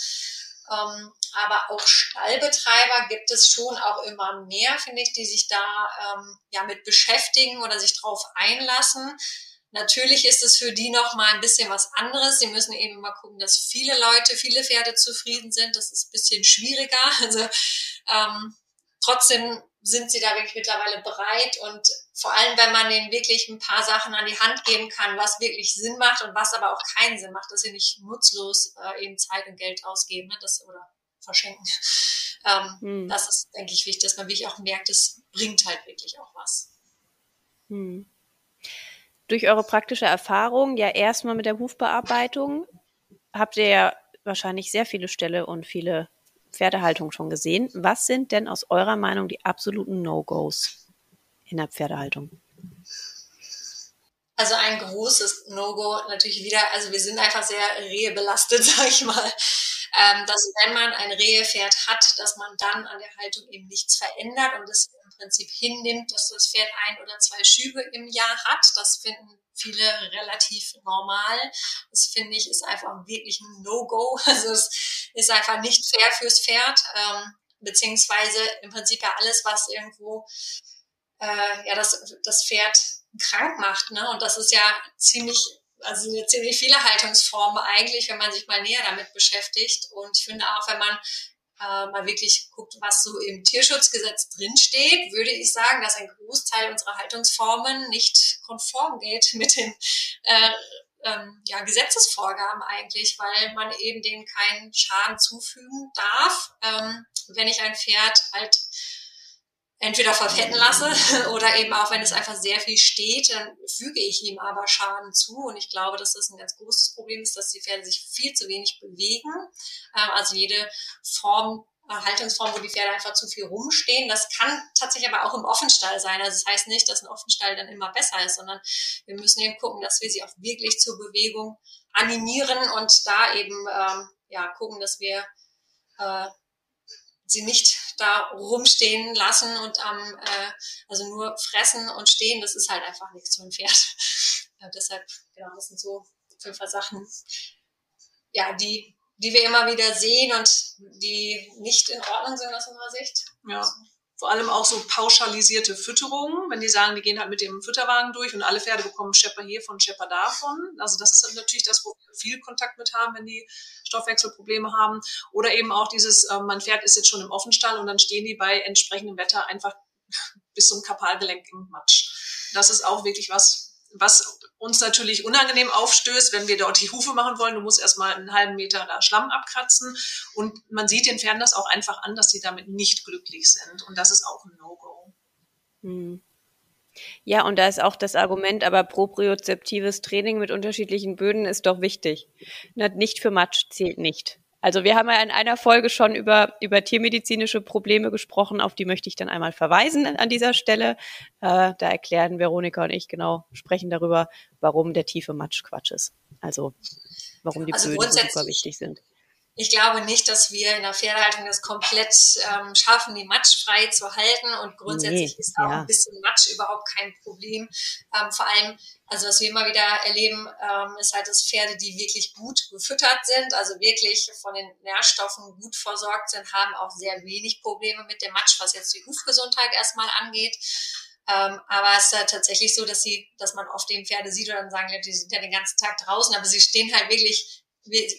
Ähm, aber auch Stallbetreiber gibt es schon auch immer mehr, finde ich, die sich da ähm, ja mit beschäftigen oder sich drauf einlassen. Natürlich ist es für die noch mal ein bisschen was anderes. Sie müssen eben mal gucken, dass viele Leute, viele Pferde zufrieden sind. Das ist ein bisschen schwieriger. Also ähm, trotzdem sind sie da wirklich mittlerweile bereit und vor allem, wenn man ihnen wirklich ein paar Sachen an die Hand geben kann, was wirklich Sinn macht und was aber auch keinen Sinn macht, dass sie nicht nutzlos äh, eben Zeit und Geld ausgeben, ne, das oder verschenken. Ähm, hm. Das ist, denke ich, wichtig, dass man wirklich auch merkt, es bringt halt wirklich auch was. Hm. Durch eure praktische Erfahrung, ja erstmal mit der Hufbearbeitung, habt ihr ja wahrscheinlich sehr viele Ställe und viele Pferdehaltung schon gesehen. Was sind denn aus eurer Meinung die absoluten No-Gos in der Pferdehaltung? Also ein großes No-Go natürlich wieder, also wir sind einfach sehr rehebelastet, sag ich mal. Ähm, dass wenn man ein Rehepferd hat, dass man dann an der Haltung eben nichts verändert und es Prinzip hinnimmt, dass das Pferd ein oder zwei Schübe im Jahr hat. Das finden viele relativ normal. Das finde ich ist einfach wirklich ein No-Go. Also es ist einfach nicht fair fürs Pferd, ähm, beziehungsweise im Prinzip ja alles, was irgendwo äh, ja das, das Pferd krank macht. Ne? Und das ist ja ziemlich also ziemlich viele Haltungsformen eigentlich, wenn man sich mal näher damit beschäftigt. Und ich finde auch, wenn man äh, mal wirklich guckt, was so im Tierschutzgesetz drinsteht, würde ich sagen, dass ein Großteil unserer Haltungsformen nicht konform geht mit den äh, ähm, ja, Gesetzesvorgaben eigentlich, weil man eben denen keinen Schaden zufügen darf, ähm, wenn ich ein Pferd halt entweder verfetten lasse oder eben auch, wenn es einfach sehr viel steht, dann füge ich ihm aber Schaden zu. Und ich glaube, dass das ein ganz großes Problem ist, dass die Pferde sich viel zu wenig bewegen. Ähm, also jede Form äh, Haltungsform, wo die Pferde einfach zu viel rumstehen. Das kann tatsächlich aber auch im Offenstall sein. Also das heißt nicht, dass ein Offenstall dann immer besser ist, sondern wir müssen eben gucken, dass wir sie auch wirklich zur Bewegung animieren und da eben ähm, ja gucken, dass wir äh, sie nicht da rumstehen lassen und am, äh, also nur fressen und stehen, das ist halt einfach nichts für ein Pferd. Ja, deshalb, genau, das sind so fünf Sachen, ja, die, die wir immer wieder sehen und die nicht in Ordnung sind aus unserer Sicht. Ja. Vor allem auch so pauschalisierte Fütterungen, wenn die sagen, die gehen halt mit dem Fütterwagen durch und alle Pferde bekommen Schepper hiervon, Schepper davon. Also das ist natürlich das, wo wir viel Kontakt mit haben, wenn die Stoffwechselprobleme haben. Oder eben auch dieses, äh, mein Pferd ist jetzt schon im Offenstall und dann stehen die bei entsprechendem Wetter einfach bis zum Kapalgelenk im Matsch. Das ist auch wirklich was, was uns natürlich unangenehm aufstößt, wenn wir dort die Hufe machen wollen. Du musst erstmal einen halben Meter da Schlamm abkratzen. Und man sieht den Pferden das auch einfach an, dass sie damit nicht glücklich sind. Und das ist auch ein No-Go. Hm. Ja, und da ist auch das Argument, aber propriozeptives Training mit unterschiedlichen Böden ist doch wichtig. Nicht für Matsch zählt nicht. Also wir haben ja in einer Folge schon über, über tiermedizinische Probleme gesprochen, auf die möchte ich dann einmal verweisen an dieser Stelle. Äh, da erklären Veronika und ich genau, sprechen darüber, warum der tiefe Matsch Quatsch ist. Also warum die also Böden super wichtig sind. Ich glaube nicht, dass wir in der Pferdehaltung das komplett ähm, schaffen, die Matsch frei zu halten. Und grundsätzlich nee, ist auch ja. ein bisschen Matsch überhaupt kein Problem. Ähm, vor allem, also was wir immer wieder erleben, ähm, ist halt, dass Pferde, die wirklich gut gefüttert sind, also wirklich von den Nährstoffen gut versorgt sind, haben auch sehr wenig Probleme mit dem Matsch, was jetzt die Hufgesundheit erstmal angeht. Ähm, aber es ist ja tatsächlich so, dass sie, dass man oft den Pferde sieht und dann sagen, die sind ja den ganzen Tag draußen, aber sie stehen halt wirklich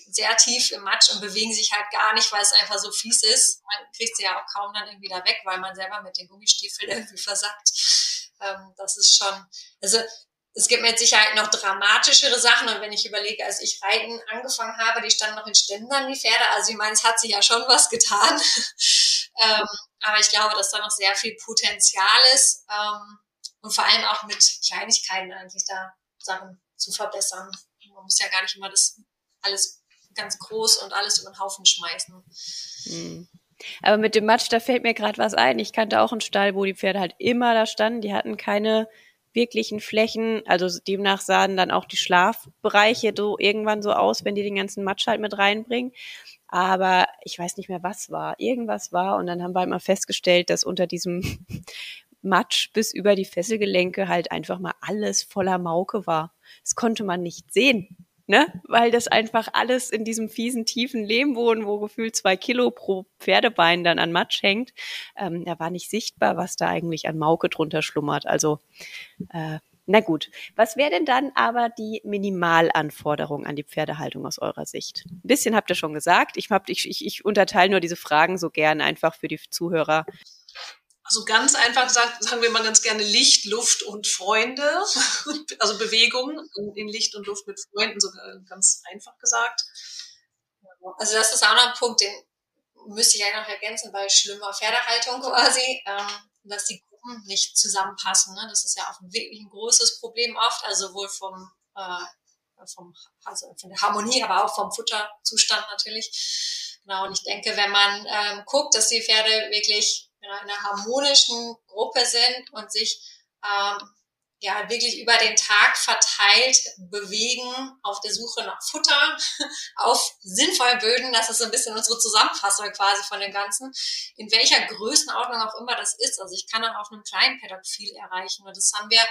sehr tief im Matsch und bewegen sich halt gar nicht, weil es einfach so fies ist. Man kriegt sie ja auch kaum dann irgendwie da weg, weil man selber mit den Gummistiefeln irgendwie versackt. Ähm, das ist schon, also es gibt mit Sicherheit noch dramatischere Sachen. Und wenn ich überlege, als ich Reiten angefangen habe, die standen noch in Ständern, die Pferde. Also ich meine, es hat sich ja schon was getan. ähm, aber ich glaube, dass da noch sehr viel Potenzial ist. Ähm, und vor allem auch mit Kleinigkeiten eigentlich da Sachen zu verbessern. Man muss ja gar nicht immer das alles ganz groß und alles über den Haufen schmeißen. Mhm. Aber mit dem Matsch, da fällt mir gerade was ein. Ich kannte auch einen Stall, wo die Pferde halt immer da standen. Die hatten keine wirklichen Flächen. Also demnach sahen dann auch die Schlafbereiche so irgendwann so aus, wenn die den ganzen Matsch halt mit reinbringen. Aber ich weiß nicht mehr, was war. Irgendwas war. Und dann haben wir halt mal festgestellt, dass unter diesem Matsch bis über die Fesselgelenke halt einfach mal alles voller Mauke war. Das konnte man nicht sehen ne? Weil das einfach alles in diesem fiesen, tiefen Lehmboden, wo gefühlt zwei Kilo pro Pferdebein dann an Matsch hängt, ähm, da war nicht sichtbar, was da eigentlich an Mauke drunter schlummert. Also äh, Na gut, was wäre denn dann aber die Minimalanforderung an die Pferdehaltung aus eurer Sicht? Ein bisschen habt ihr schon gesagt. Ich, hab, ich, ich, ich unterteile nur diese Fragen so gern einfach für die Zuhörer. Also ganz einfach gesagt, sagen wir mal ganz gerne Licht, Luft und Freunde. Also Bewegung in Licht und Luft mit Freunden, so ganz einfach gesagt. Also das ist auch noch ein Punkt, den müsste ich ja noch ergänzen bei schlimmer Pferdehaltung quasi, ähm, dass die Gruppen nicht zusammenpassen. Ne? Das ist ja auch wirklich ein großes Problem oft, also sowohl vom, äh, vom also von der Harmonie, aber auch vom Futterzustand natürlich. Genau, und ich denke, wenn man ähm, guckt, dass die Pferde wirklich in einer harmonischen Gruppe sind und sich ähm, ja wirklich über den Tag verteilt bewegen auf der Suche nach Futter, auf sinnvollen Böden. Das ist so ein bisschen unsere Zusammenfassung quasi von dem Ganzen. In welcher Größenordnung auch immer das ist. Also ich kann dann auf einem kleinen viel erreichen. Und das haben wir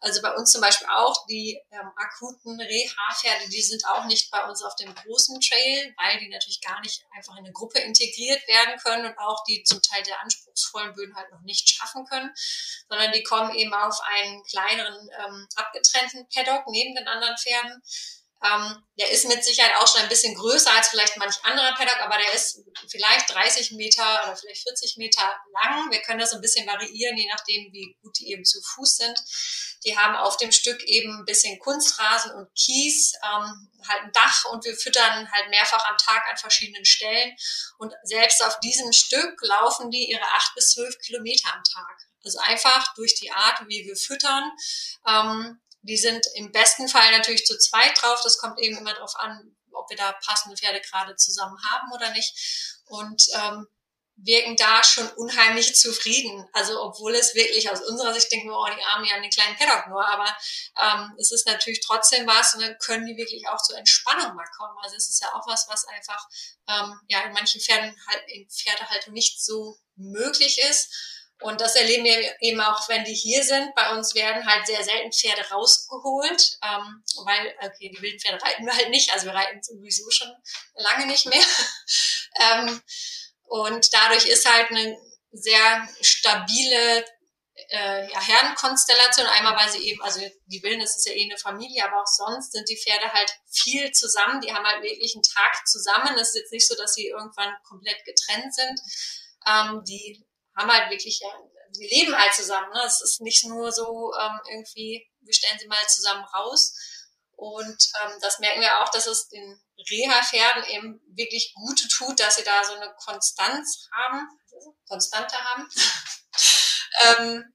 also bei uns zum Beispiel auch die ähm, akuten Reha-Pferde, die sind auch nicht bei uns auf dem großen Trail, weil die natürlich gar nicht einfach in eine Gruppe integriert werden können und auch die zum Teil der anspruchsvollen Böden halt noch nicht schaffen können, sondern die kommen eben auf einen kleineren ähm, abgetrennten Paddock neben den anderen Pferden ähm, der ist mit Sicherheit auch schon ein bisschen größer als vielleicht manch anderer Paddock, aber der ist vielleicht 30 Meter oder vielleicht 40 Meter lang. Wir können das ein bisschen variieren, je nachdem, wie gut die eben zu Fuß sind. Die haben auf dem Stück eben ein bisschen Kunstrasen und Kies, ähm, halt ein Dach und wir füttern halt mehrfach am Tag an verschiedenen Stellen. Und selbst auf diesem Stück laufen die ihre acht bis zwölf Kilometer am Tag. Also einfach durch die Art, wie wir füttern, ähm, die sind im besten Fall natürlich zu zweit drauf. Das kommt eben immer darauf an, ob wir da passende Pferde gerade zusammen haben oder nicht. Und ähm, wirken da schon unheimlich zufrieden. Also obwohl es wirklich aus unserer Sicht denken wir, oh, die Armen, ja einen kleinen Paddock nur, aber ähm, es ist natürlich trotzdem was und dann können die wirklich auch zur Entspannung mal kommen. Also es ist ja auch was, was einfach ähm, ja in manchen Pferden halt in Pferdehaltung nicht so möglich ist. Und das erleben wir eben auch, wenn die hier sind. Bei uns werden halt sehr selten Pferde rausgeholt, ähm, weil, okay, die wilden Pferde reiten wir halt nicht, also wir reiten sowieso schon lange nicht mehr. ähm, und dadurch ist halt eine sehr stabile äh, ja, Herdenkonstellation. Einmal, weil sie eben, also die Wilden, das ist ja eh eine Familie, aber auch sonst sind die Pferde halt viel zusammen. Die haben halt wirklich einen Tag zusammen. Es ist jetzt nicht so, dass sie irgendwann komplett getrennt sind. Ähm, die haben halt wirklich, ja, sie leben halt zusammen. Ne? Es ist nicht nur so ähm, irgendwie, wir stellen sie mal zusammen raus. Und ähm, das merken wir auch, dass es den Reha-Pferden eben wirklich gut tut, dass sie da so eine Konstanz haben, Konstante haben. ähm,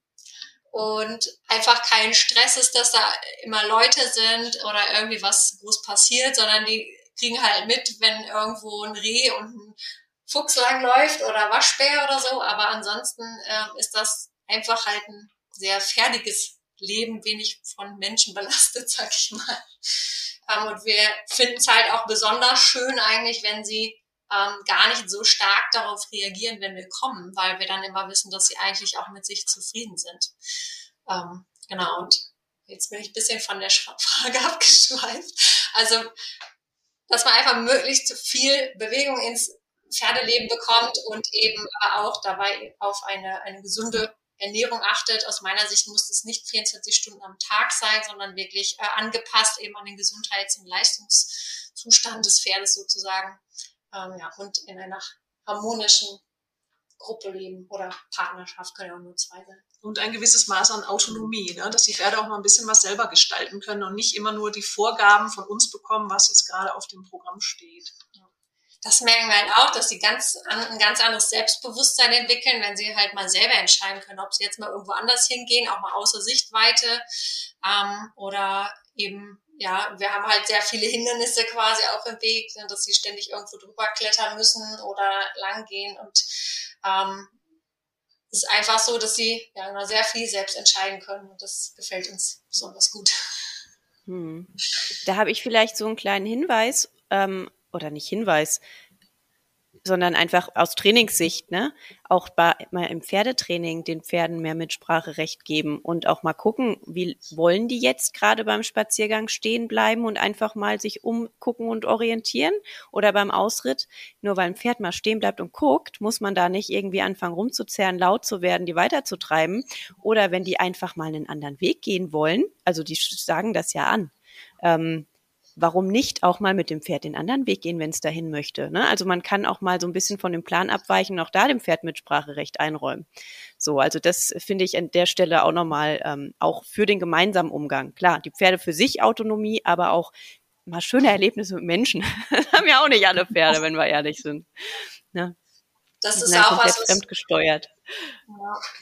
und einfach kein Stress ist, dass da immer Leute sind oder irgendwie was groß passiert, sondern die kriegen halt mit, wenn irgendwo ein Reh und ein Fuchs langläuft oder Waschbär oder so, aber ansonsten äh, ist das einfach halt ein sehr fertiges Leben, wenig von Menschen belastet, sag ich mal. Ähm, und wir finden es halt auch besonders schön eigentlich, wenn sie ähm, gar nicht so stark darauf reagieren, wenn wir kommen, weil wir dann immer wissen, dass sie eigentlich auch mit sich zufrieden sind. Ähm, genau, und jetzt bin ich ein bisschen von der Frage abgeschweift. Also, dass man einfach möglichst viel Bewegung ins Pferdeleben bekommt und eben auch dabei auf eine, eine gesunde Ernährung achtet. Aus meiner Sicht muss es nicht 24 Stunden am Tag sein, sondern wirklich äh, angepasst eben an den Gesundheits- und Leistungszustand des Pferdes sozusagen. Ähm, ja, und in einer harmonischen Gruppe leben oder Partnerschaft können ja auch nur zwei sein. Und ein gewisses Maß an Autonomie, ne? dass die Pferde auch mal ein bisschen was selber gestalten können und nicht immer nur die Vorgaben von uns bekommen, was jetzt gerade auf dem Programm steht das merken wir halt auch, dass sie ganz ein ganz anderes Selbstbewusstsein entwickeln, wenn sie halt mal selber entscheiden können, ob sie jetzt mal irgendwo anders hingehen, auch mal außer Sichtweite ähm, oder eben ja, wir haben halt sehr viele Hindernisse quasi auf dem Weg, ne, dass sie ständig irgendwo drüber klettern müssen oder lang gehen und ähm, es ist einfach so, dass sie ja sehr viel selbst entscheiden können und das gefällt uns besonders gut. Hm. Da habe ich vielleicht so einen kleinen Hinweis. Ähm, oder nicht Hinweis, sondern einfach aus Trainingssicht, ne? Auch bei, mal im Pferdetraining den Pferden mehr Mitspracherecht geben und auch mal gucken, wie wollen die jetzt gerade beim Spaziergang stehen bleiben und einfach mal sich umgucken und orientieren oder beim Ausritt. Nur weil ein Pferd mal stehen bleibt und guckt, muss man da nicht irgendwie anfangen rumzuzerren, laut zu werden, die weiterzutreiben. Oder wenn die einfach mal einen anderen Weg gehen wollen, also die sagen das ja an. Ähm, warum nicht auch mal mit dem Pferd den anderen Weg gehen, wenn es dahin möchte. Ne? Also man kann auch mal so ein bisschen von dem Plan abweichen, auch da dem Pferd Mitspracherecht einräumen. So, also das finde ich an der Stelle auch nochmal ähm, auch für den gemeinsamen Umgang. Klar, die Pferde für sich Autonomie, aber auch mal schöne Erlebnisse mit Menschen. das haben ja auch nicht alle Pferde, wenn wir ehrlich sind. Ne? Das ist auch was, fremdgesteuert.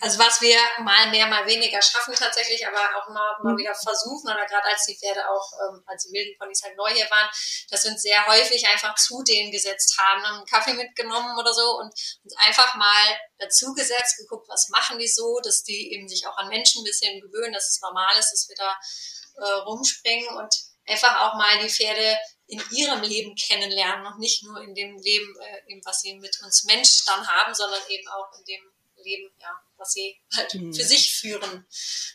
Also was wir mal mehr, mal weniger schaffen tatsächlich, aber auch mal, mal mhm. wieder versuchen, oder gerade als die Pferde auch, ähm, als die wilden Ponys halt neu hier waren, dass wir uns sehr häufig einfach zu denen gesetzt haben, haben einen Kaffee mitgenommen oder so und uns einfach mal dazu gesetzt, geguckt, was machen die so, dass die eben sich auch an Menschen ein bisschen gewöhnen, dass es normal ist, dass wir da äh, rumspringen und einfach auch mal die Pferde in ihrem Leben kennenlernen und nicht nur in dem Leben, äh, was sie mit uns Mensch dann haben, sondern eben auch in dem Leben, ja, was sie halt mhm. für sich führen.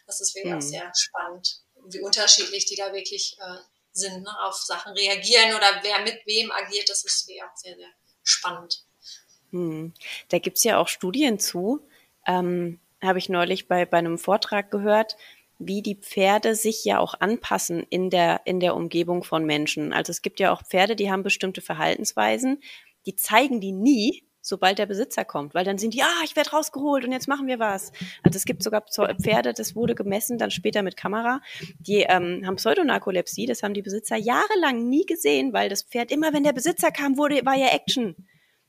Das ist wirklich mhm. auch sehr spannend, wie unterschiedlich die da wirklich äh, sind, ne, auf Sachen reagieren oder wer mit wem agiert, das ist wirklich auch sehr, sehr spannend. Mhm. Da gibt's ja auch Studien zu, ähm, habe ich neulich bei, bei einem Vortrag gehört, wie die Pferde sich ja auch anpassen in der, in der Umgebung von Menschen. Also es gibt ja auch Pferde, die haben bestimmte Verhaltensweisen, die zeigen die nie, sobald der Besitzer kommt, weil dann sind die, ah, ich werde rausgeholt und jetzt machen wir was. Also es gibt sogar Pferde, das wurde gemessen, dann später mit Kamera, die ähm, haben Pseudonarkolepsie, das haben die Besitzer jahrelang nie gesehen, weil das Pferd immer, wenn der Besitzer kam, wurde, war ja Action.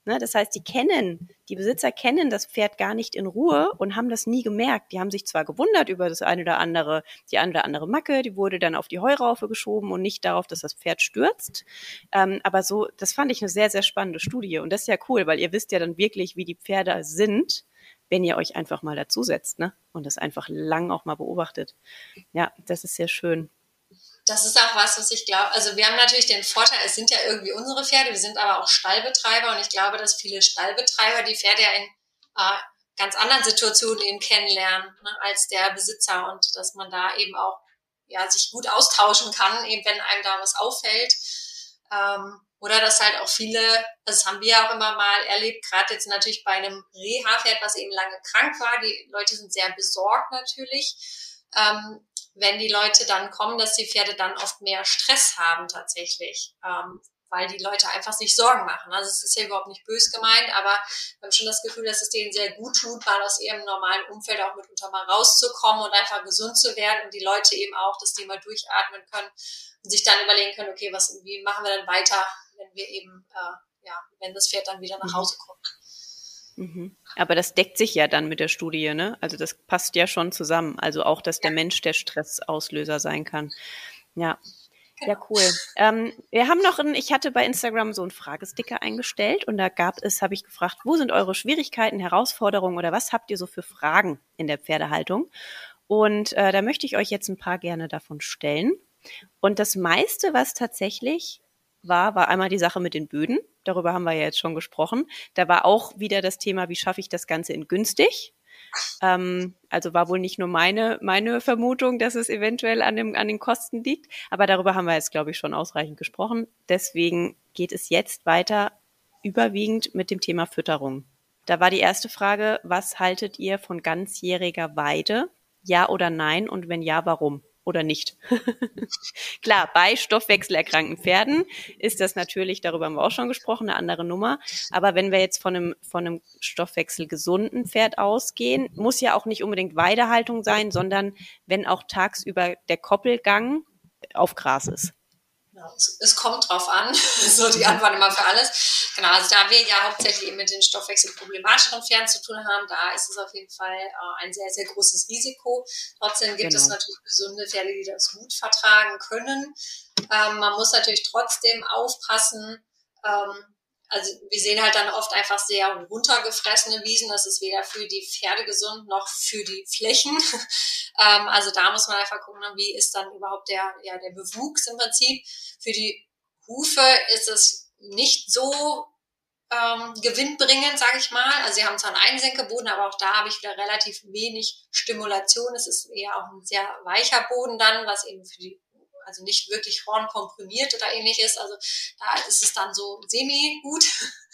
Ne? Das heißt, die kennen, die Besitzer kennen das Pferd gar nicht in Ruhe und haben das nie gemerkt. Die haben sich zwar gewundert über das eine oder andere, die eine oder andere Macke, die wurde dann auf die Heuraufe geschoben und nicht darauf, dass das Pferd stürzt. Ähm, aber so, das fand ich eine sehr, sehr spannende Studie. Und das ist ja cool, weil ihr wisst ja dann wirklich, wie die Pferde sind, wenn ihr euch einfach mal dazusetzt, ne? Und das einfach lang auch mal beobachtet. Ja, das ist sehr schön das ist auch was, was ich glaube. Also wir haben natürlich den Vorteil, es sind ja irgendwie unsere Pferde, wir sind aber auch Stallbetreiber und ich glaube, dass viele Stallbetreiber die Pferde ja in äh, ganz anderen Situationen eben kennenlernen ne, als der Besitzer und dass man da eben auch ja, sich gut austauschen kann, eben wenn einem da was auffällt. Ähm, oder dass halt auch viele, das haben wir auch immer mal erlebt, gerade jetzt natürlich bei einem Reha-Pferd, was eben lange krank war. Die Leute sind sehr besorgt natürlich. Ähm, wenn die Leute dann kommen, dass die Pferde dann oft mehr Stress haben tatsächlich, ähm, weil die Leute einfach sich Sorgen machen. Also es ist ja überhaupt nicht bös gemeint, aber wir haben schon das Gefühl, dass es denen sehr gut tut, mal aus ihrem normalen Umfeld auch mitunter mal rauszukommen und einfach gesund zu werden und die Leute eben auch, dass die mal durchatmen können und sich dann überlegen können, okay, was, wie machen wir dann weiter, wenn wir eben, äh, ja, wenn das Pferd dann wieder nach mhm. Hause kommt. Mhm. Aber das deckt sich ja dann mit der Studie, ne? Also das passt ja schon zusammen. Also auch, dass der Mensch der Stressauslöser sein kann. Ja. Ja, cool. Ähm, wir haben noch ein, ich hatte bei Instagram so einen Fragesticker eingestellt und da gab es, habe ich gefragt, wo sind eure Schwierigkeiten, Herausforderungen oder was habt ihr so für Fragen in der Pferdehaltung? Und äh, da möchte ich euch jetzt ein paar gerne davon stellen. Und das meiste, was tatsächlich war, war einmal die Sache mit den Böden. Darüber haben wir ja jetzt schon gesprochen. Da war auch wieder das Thema, wie schaffe ich das Ganze in günstig? Ähm, also war wohl nicht nur meine, meine Vermutung, dass es eventuell an, dem, an den Kosten liegt, aber darüber haben wir jetzt, glaube ich, schon ausreichend gesprochen. Deswegen geht es jetzt weiter überwiegend mit dem Thema Fütterung. Da war die erste Frage, was haltet ihr von ganzjähriger Weide? Ja oder nein? Und wenn ja, warum? Oder nicht. Klar, bei stoffwechselerkrankten Pferden ist das natürlich, darüber haben wir auch schon gesprochen, eine andere Nummer. Aber wenn wir jetzt von einem, von einem stoffwechselgesunden Pferd ausgehen, muss ja auch nicht unbedingt Weidehaltung sein, sondern wenn auch tagsüber der Koppelgang auf Gras ist. Genau, es, kommt drauf an, so die Antwort immer für alles. Genau, also da wir ja hauptsächlich mit den stoffwechselproblematischeren Pferden zu tun haben, da ist es auf jeden Fall äh, ein sehr, sehr großes Risiko. Trotzdem gibt genau. es natürlich gesunde Pferde, die das gut vertragen können. Ähm, man muss natürlich trotzdem aufpassen, ähm, also wir sehen halt dann oft einfach sehr runtergefressene Wiesen. Das ist weder für die Pferde gesund noch für die Flächen. ähm, also da muss man einfach gucken, wie ist dann überhaupt der, ja, der Bewuchs im Prinzip. Für die Hufe ist es nicht so ähm, gewinnbringend, sage ich mal. Also sie haben zwar einen Einsenkeboden, aber auch da habe ich wieder relativ wenig Stimulation. Es ist eher auch ein sehr weicher Boden dann, was eben für die also nicht wirklich hornkomprimiert oder ähnliches. Also da ist es dann so semi gut.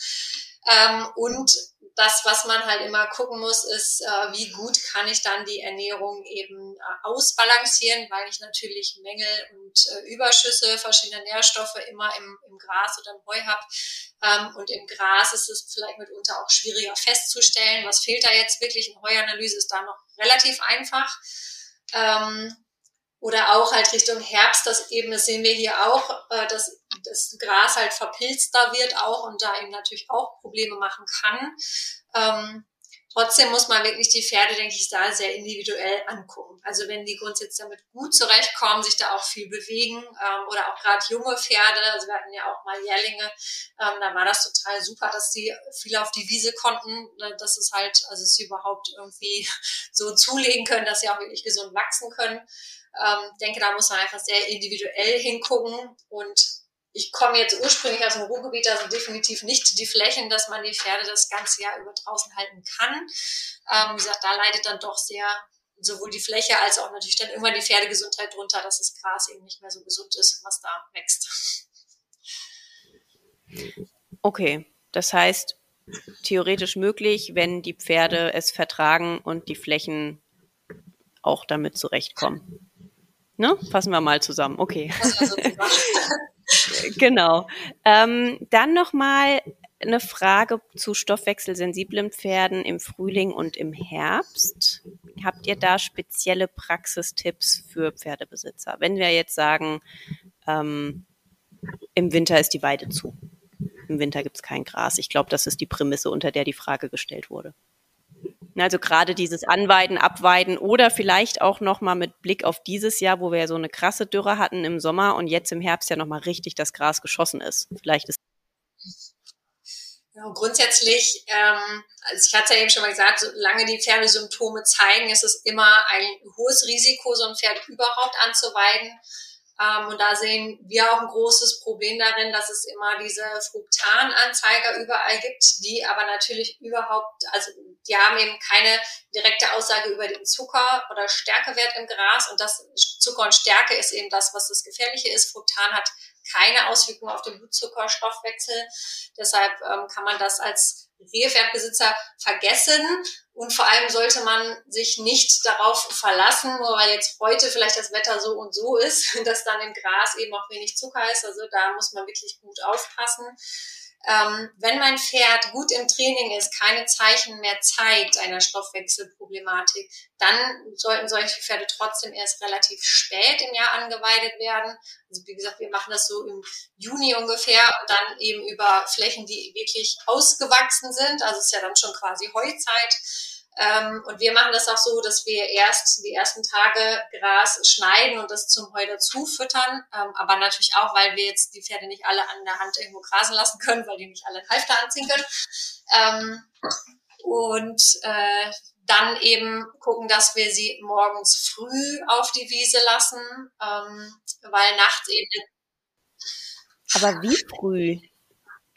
ähm, und das, was man halt immer gucken muss, ist, äh, wie gut kann ich dann die Ernährung eben äh, ausbalancieren, weil ich natürlich Mängel und äh, Überschüsse verschiedener Nährstoffe immer im, im Gras oder im Heu habe. Ähm, und im Gras ist es vielleicht mitunter auch schwieriger festzustellen, was fehlt da jetzt wirklich. Eine Heuanalyse ist da noch relativ einfach. Ähm, oder auch halt Richtung Herbst, das eben, das sehen wir hier auch, äh, dass das Gras halt verpilzter wird auch und da eben natürlich auch Probleme machen kann. Ähm, trotzdem muss man wirklich die Pferde, denke ich, da sehr individuell angucken. Also wenn die grundsätzlich damit gut zurechtkommen, sich da auch viel bewegen ähm, oder auch gerade junge Pferde, also wir hatten ja auch mal Jährlinge, ähm, da war das total super, dass sie viel auf die Wiese konnten, ne, dass es halt, also sie überhaupt irgendwie so zulegen können, dass sie auch wirklich gesund wachsen können. Ähm, denke, da muss man einfach sehr individuell hingucken und ich komme jetzt ursprünglich aus dem Ruhrgebiet, sind definitiv nicht die Flächen, dass man die Pferde das ganze Jahr über draußen halten kann. Ähm, wie gesagt, da leidet dann doch sehr sowohl die Fläche als auch natürlich dann irgendwann die Pferdegesundheit drunter, dass das Gras eben nicht mehr so gesund ist, was da wächst. Okay, das heißt, theoretisch möglich, wenn die Pferde es vertragen und die Flächen auch damit zurechtkommen. Ne? Fassen wir mal zusammen. Okay. genau. Ähm, dann nochmal eine Frage zu stoffwechselsensiblen Pferden im Frühling und im Herbst. Habt ihr da spezielle Praxistipps für Pferdebesitzer? Wenn wir jetzt sagen, ähm, im Winter ist die Weide zu. Im Winter gibt es kein Gras. Ich glaube, das ist die Prämisse, unter der die Frage gestellt wurde. Also gerade dieses Anweiden, Abweiden oder vielleicht auch nochmal mit Blick auf dieses Jahr, wo wir ja so eine krasse Dürre hatten im Sommer und jetzt im Herbst ja nochmal richtig das Gras geschossen ist. Vielleicht ist ja, grundsätzlich, ähm, also ich hatte ja eben schon mal gesagt, solange die Pferde Symptome zeigen, ist es immer ein hohes Risiko, so ein Pferd überhaupt anzuweiden. Ähm, und da sehen wir auch ein großes Problem darin, dass es immer diese Fruktananzeiger überall gibt, die aber natürlich überhaupt, also die haben eben keine direkte Aussage über den Zucker- oder Stärkewert im Gras. Und das Zucker und Stärke ist eben das, was das Gefährliche ist. Fruktan hat keine Auswirkungen auf den Blutzuckerstoffwechsel. Deshalb ähm, kann man das als Rehpferdbesitzer vergessen. Und vor allem sollte man sich nicht darauf verlassen, nur weil jetzt heute vielleicht das Wetter so und so ist, dass dann im Gras eben auch wenig Zucker ist. Also da muss man wirklich gut aufpassen. Ähm, wenn mein Pferd gut im Training ist, keine Zeichen mehr zeigt einer Stoffwechselproblematik, dann sollten solche Pferde trotzdem erst relativ spät im Jahr angeweidet werden. Also wie gesagt, wir machen das so im Juni ungefähr und dann eben über Flächen, die wirklich ausgewachsen sind. Also es ist ja dann schon quasi Heuzeit ähm, und wir machen das auch so, dass wir erst die ersten Tage Gras schneiden und das zum Heu dazu füttern. Ähm, aber natürlich auch, weil wir jetzt die Pferde nicht alle an der Hand irgendwo grasen lassen können, weil die nicht alle einen Halfter anziehen können. Ähm, und äh, dann eben gucken, dass wir sie morgens früh auf die Wiese lassen, ähm, weil nachts eben. Aber wie früh?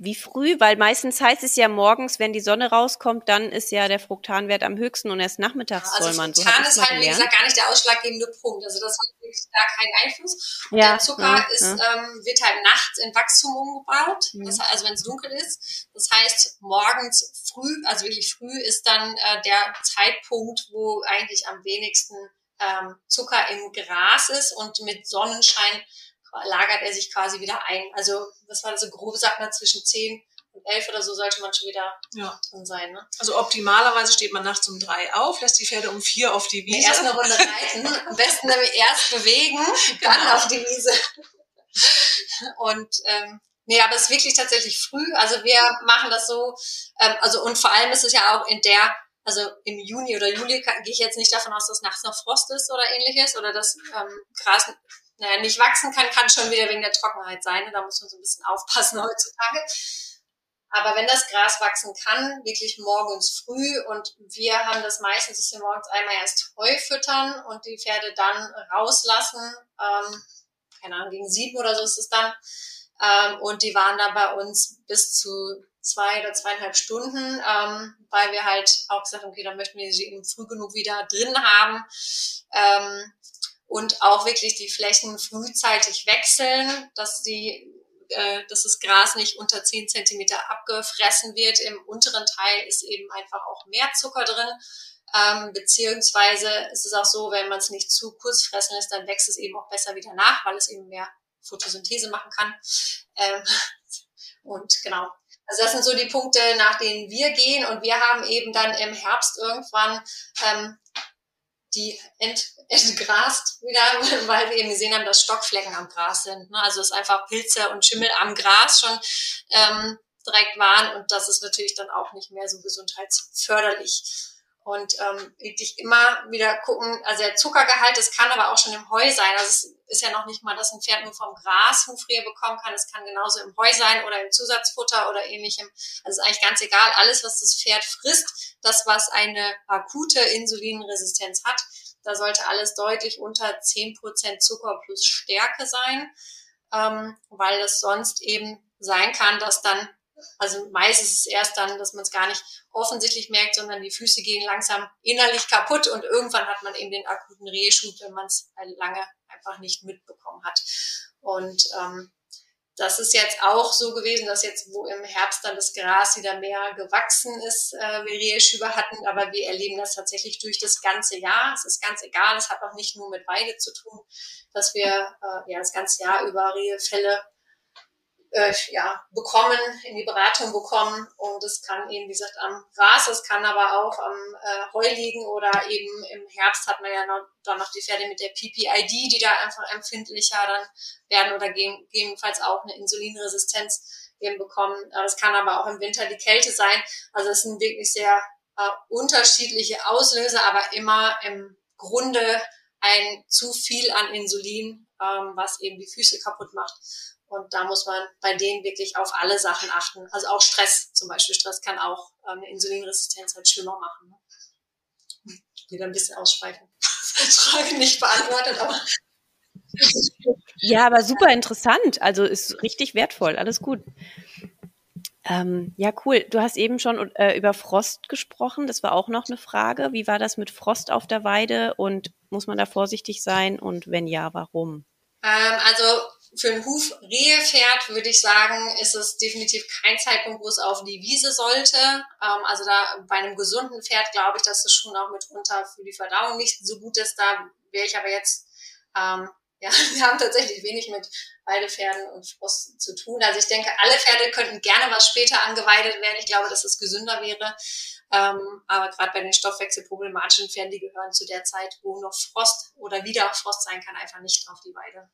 Wie früh? Weil meistens heißt es ja morgens, wenn die Sonne rauskommt, dann ist ja der Fruktanwert am höchsten und erst nachmittags also soll man. So Fruktan ist halt, wie gesagt, gar nicht der ausschlaggebende Punkt. Also das hat wirklich da keinen Einfluss. Und ja, der Zucker ja, ist. Ähm, wird halt nachts in Wachstum umgebaut. Mhm. Das, also wenn es dunkel ist. Das heißt, morgens früh, also wirklich früh, ist dann äh, der Zeitpunkt, wo eigentlich am wenigsten ähm, Zucker im Gras ist und mit Sonnenschein lagert er sich quasi wieder ein. Also das war so grob, sagt man, zwischen 10 und 11 oder so sollte man schon wieder ja. drin sein. Ne? Also optimalerweise steht man nachts um drei auf, lässt die Pferde um vier auf die Wiese. Erst eine Runde reiten, am besten nämlich erst bewegen, dann genau. auf die Wiese. Und ähm, Nee, aber es ist wirklich tatsächlich früh. Also wir machen das so, ähm, also und vor allem ist es ja auch in der, also im Juni oder Juli gehe ich jetzt nicht davon aus, dass nachts noch Frost ist oder ähnliches oder dass ähm, Gras naja, nicht wachsen kann, kann schon wieder wegen der Trockenheit sein. Da muss man so ein bisschen aufpassen heutzutage. Aber wenn das Gras wachsen kann, wirklich morgens früh und wir haben das meistens, dass wir morgens einmal erst Heu füttern und die Pferde dann rauslassen, ähm, keine Ahnung, gegen sieben oder so ist es dann. Ähm, und die waren dann bei uns bis zu zwei oder zweieinhalb Stunden, ähm, weil wir halt auch gesagt haben, okay, dann möchten wir sie eben früh genug wieder drin haben. Ähm, und auch wirklich die Flächen frühzeitig wechseln, dass die äh, dass das Gras nicht unter 10 Zentimeter abgefressen wird. Im unteren Teil ist eben einfach auch mehr Zucker drin. Ähm, beziehungsweise ist es auch so, wenn man es nicht zu kurz fressen lässt, dann wächst es eben auch besser wieder nach, weil es eben mehr Photosynthese machen kann. Ähm, und genau. Also das sind so die Punkte, nach denen wir gehen. Und wir haben eben dann im Herbst irgendwann ähm, die ent, entgrast wieder, weil wir eben gesehen haben, dass Stockflecken am Gras sind. Ne? Also es einfach Pilze und Schimmel am Gras schon ähm, direkt waren und das ist natürlich dann auch nicht mehr so gesundheitsförderlich. Und ähm, wirklich immer wieder gucken, also der Zuckergehalt, das kann aber auch schon im Heu sein. Also es ist ja noch nicht mal, dass ein Pferd nur vom Gras Hufrehe bekommen kann. Es kann genauso im Heu sein oder im Zusatzfutter oder ähnlichem. Also ist eigentlich ganz egal. Alles, was das Pferd frisst, das, was eine akute Insulinresistenz hat, da sollte alles deutlich unter zehn Prozent Zucker plus Stärke sein, ähm, weil es sonst eben sein kann, dass dann also meistens ist es erst dann, dass man es gar nicht offensichtlich merkt, sondern die Füße gehen langsam innerlich kaputt und irgendwann hat man eben den akuten Rehschub, wenn man es halt lange einfach nicht mitbekommen hat. Und ähm, das ist jetzt auch so gewesen, dass jetzt, wo im Herbst dann das Gras wieder mehr gewachsen ist, äh, wir Rehschübe hatten, aber wir erleben das tatsächlich durch das ganze Jahr. Es ist ganz egal, es hat auch nicht nur mit Weide zu tun, dass wir äh, ja das ganze Jahr über Rehfälle äh, ja, bekommen, in die Beratung bekommen. Und es kann eben, wie gesagt, am Gras, es kann aber auch am äh, Heu liegen oder eben im Herbst hat man ja noch, dann noch die Pferde mit der PPID, die da einfach empfindlicher dann werden oder gegebenenfalls auch eine Insulinresistenz eben bekommen. Es kann aber auch im Winter die Kälte sein. Also es sind wirklich sehr äh, unterschiedliche Auslöser, aber immer im Grunde ein zu viel an Insulin, ähm, was eben die Füße kaputt macht. Und da muss man bei denen wirklich auf alle Sachen achten. Also auch Stress zum Beispiel. Stress kann auch ähm, eine Insulinresistenz halt schlimmer machen. Ne? Wieder ein bisschen ausschweifen. Frage nicht beantwortet, aber. Ja, aber super interessant. Also ist richtig wertvoll. Alles gut. Ähm, ja, cool. Du hast eben schon äh, über Frost gesprochen. Das war auch noch eine Frage. Wie war das mit Frost auf der Weide und muss man da vorsichtig sein? Und wenn ja, warum? Ähm, also für ein Hufrehepferd würde ich sagen, ist es definitiv kein Zeitpunkt, wo es auf die Wiese sollte. Ähm, also da bei einem gesunden Pferd glaube ich, dass es schon auch mitunter für die Verdauung nicht so gut ist. Da wäre ich aber jetzt, ähm, ja, wir haben tatsächlich wenig mit Weidepferden und Frost zu tun. Also ich denke, alle Pferde könnten gerne was später angeweidet werden. Ich glaube, dass es gesünder wäre. Ähm, aber gerade bei den stoffwechselproblematischen Pferden, die gehören zu der Zeit, wo noch Frost oder wieder Frost sein kann, einfach nicht auf die Weide.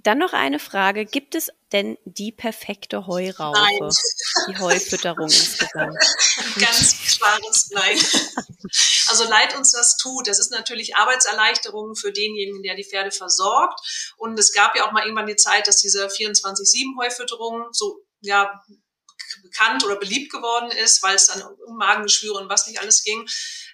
Dann noch eine Frage. Gibt es denn die perfekte Heuraufe? Nein. Die Heufütterung insgesamt? Ganz klares Nein. Also leid uns das tut. Das ist natürlich Arbeitserleichterung für denjenigen, der die Pferde versorgt. Und es gab ja auch mal irgendwann die Zeit, dass diese 24-7 Heufütterung so, ja, bekannt oder beliebt geworden ist, weil es dann um Magengeschwüre und was nicht alles ging.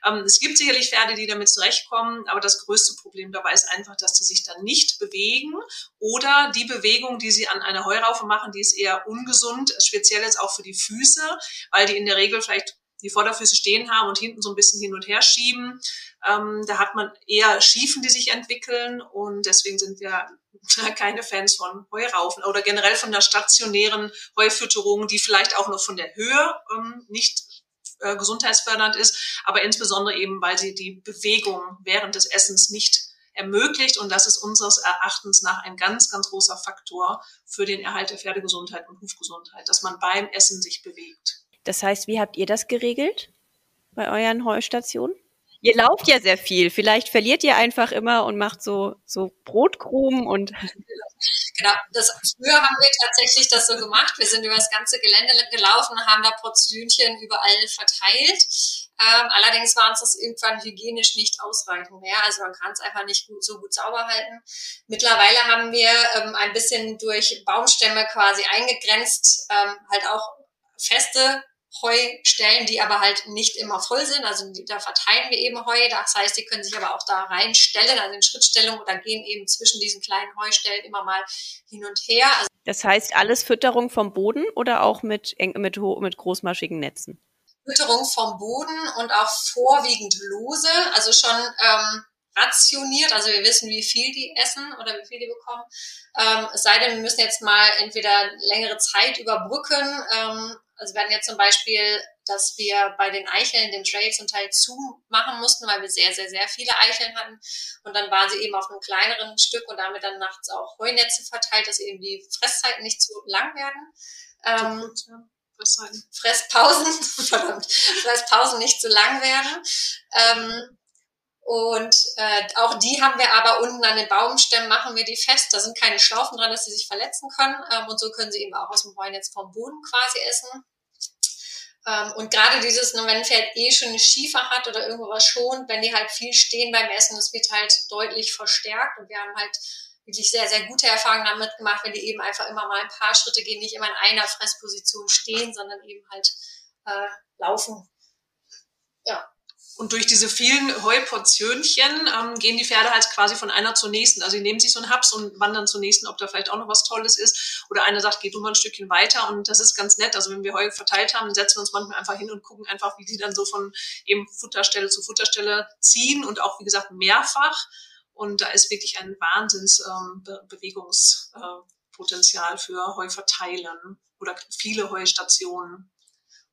Ähm, es gibt sicherlich Pferde, die damit zurechtkommen, aber das größte Problem dabei ist einfach, dass die sich dann nicht bewegen oder die Bewegung, die sie an einer Heuraufe machen, die ist eher ungesund, speziell jetzt auch für die Füße, weil die in der Regel vielleicht die Vorderfüße stehen haben und hinten so ein bisschen hin und her schieben. Ähm, da hat man eher Schiefen, die sich entwickeln und deswegen sind wir keine Fans von Heuraufen oder generell von der stationären Heufütterung, die vielleicht auch noch von der Höhe ähm, nicht äh, gesundheitsfördernd ist, aber insbesondere eben, weil sie die Bewegung während des Essens nicht ermöglicht und das ist unseres Erachtens nach ein ganz, ganz großer Faktor für den Erhalt der Pferdegesundheit und Hufgesundheit, dass man beim Essen sich bewegt. Das heißt, wie habt ihr das geregelt bei euren Heustationen? Ihr lauft ja sehr viel. Vielleicht verliert ihr einfach immer und macht so, so Brotkrumen und. Genau, das, früher haben wir tatsächlich das so gemacht. Wir sind über das ganze Gelände gelaufen, haben da Portionchen überall verteilt. Ähm, allerdings war uns das irgendwann hygienisch nicht ausreichend mehr. Also man kann es einfach nicht gut, so gut sauber halten. Mittlerweile haben wir ähm, ein bisschen durch Baumstämme quasi eingegrenzt, ähm, halt auch feste Heustellen, die aber halt nicht immer voll sind. Also da verteilen wir eben Heu. Das heißt, die können sich aber auch da reinstellen, also in Schrittstellung oder gehen eben zwischen diesen kleinen Heustellen immer mal hin und her. Also das heißt, alles Fütterung vom Boden oder auch mit, mit, mit großmaschigen Netzen? Fütterung vom Boden und auch vorwiegend lose, also schon ähm, rationiert, also wir wissen, wie viel die essen oder wie viel die bekommen. Ähm, es sei denn, wir müssen jetzt mal entweder längere Zeit überbrücken. Ähm, also wir hatten jetzt zum Beispiel, dass wir bei den Eicheln den Trail zum Teil zumachen mussten, weil wir sehr, sehr, sehr viele Eicheln hatten. Und dann waren sie eben auf einem kleineren Stück und damit dann nachts auch Heunetze verteilt, dass eben die Fresszeiten nicht zu lang werden. Ähm, Fresspausen, verdammt, Fresspausen nicht zu lang werden. Ähm, und äh, auch die haben wir aber unten an den Baumstämmen, machen wir die fest. Da sind keine Schlaufen dran, dass sie sich verletzen können. Ähm, und so können sie eben auch aus dem Heunetz vom Boden quasi essen. Ähm, und gerade dieses, wenn ein Pferd eh schon eine Schiefer hat oder irgendwo was schont, wenn die halt viel stehen beim Essen, das wird halt deutlich verstärkt. Und wir haben halt wirklich sehr, sehr gute Erfahrungen damit gemacht, wenn die eben einfach immer mal ein paar Schritte gehen, nicht immer in einer Fressposition stehen, sondern eben halt äh, laufen. Ja. Und durch diese vielen Heuportionchen ähm, gehen die Pferde halt quasi von einer zur nächsten. Also sie nehmen sich so einen Haps und wandern zur nächsten, ob da vielleicht auch noch was Tolles ist. Oder einer sagt, geh du mal ein Stückchen weiter. Und das ist ganz nett. Also wenn wir Heu verteilt haben, setzen wir uns manchmal einfach hin und gucken einfach, wie die dann so von eben Futterstelle zu Futterstelle ziehen und auch, wie gesagt, mehrfach. Und da ist wirklich ein Wahnsinns ähm, Be Bewegungspotenzial äh, für Heuverteilen oder viele Heustationen.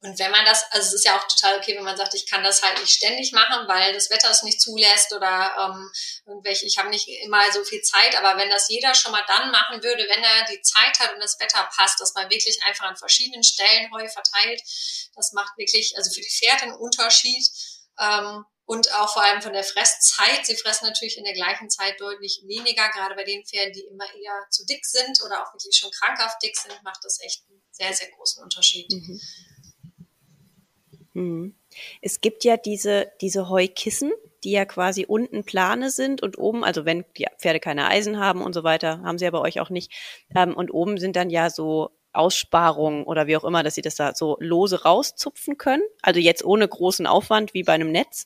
Und wenn man das, also es ist ja auch total okay, wenn man sagt, ich kann das halt nicht ständig machen, weil das Wetter es nicht zulässt oder ähm, irgendwelche, ich habe nicht immer so viel Zeit, aber wenn das jeder schon mal dann machen würde, wenn er die Zeit hat und das Wetter passt, dass man wirklich einfach an verschiedenen Stellen Heu verteilt, das macht wirklich, also für die Pferde einen Unterschied. Ähm, und auch vor allem von der Fresszeit. Sie fressen natürlich in der gleichen Zeit deutlich weniger, gerade bei den Pferden, die immer eher zu dick sind oder auch wirklich schon krankhaft dick sind, macht das echt einen sehr, sehr großen Unterschied. Mhm. Mhm. Es gibt ja diese, diese Heukissen, die ja quasi unten Plane sind und oben, also wenn die Pferde keine Eisen haben und so weiter, haben sie ja bei euch auch nicht. Ähm, und oben sind dann ja so Aussparungen oder wie auch immer, dass sie das da so lose rauszupfen können. Also jetzt ohne großen Aufwand wie bei einem Netz.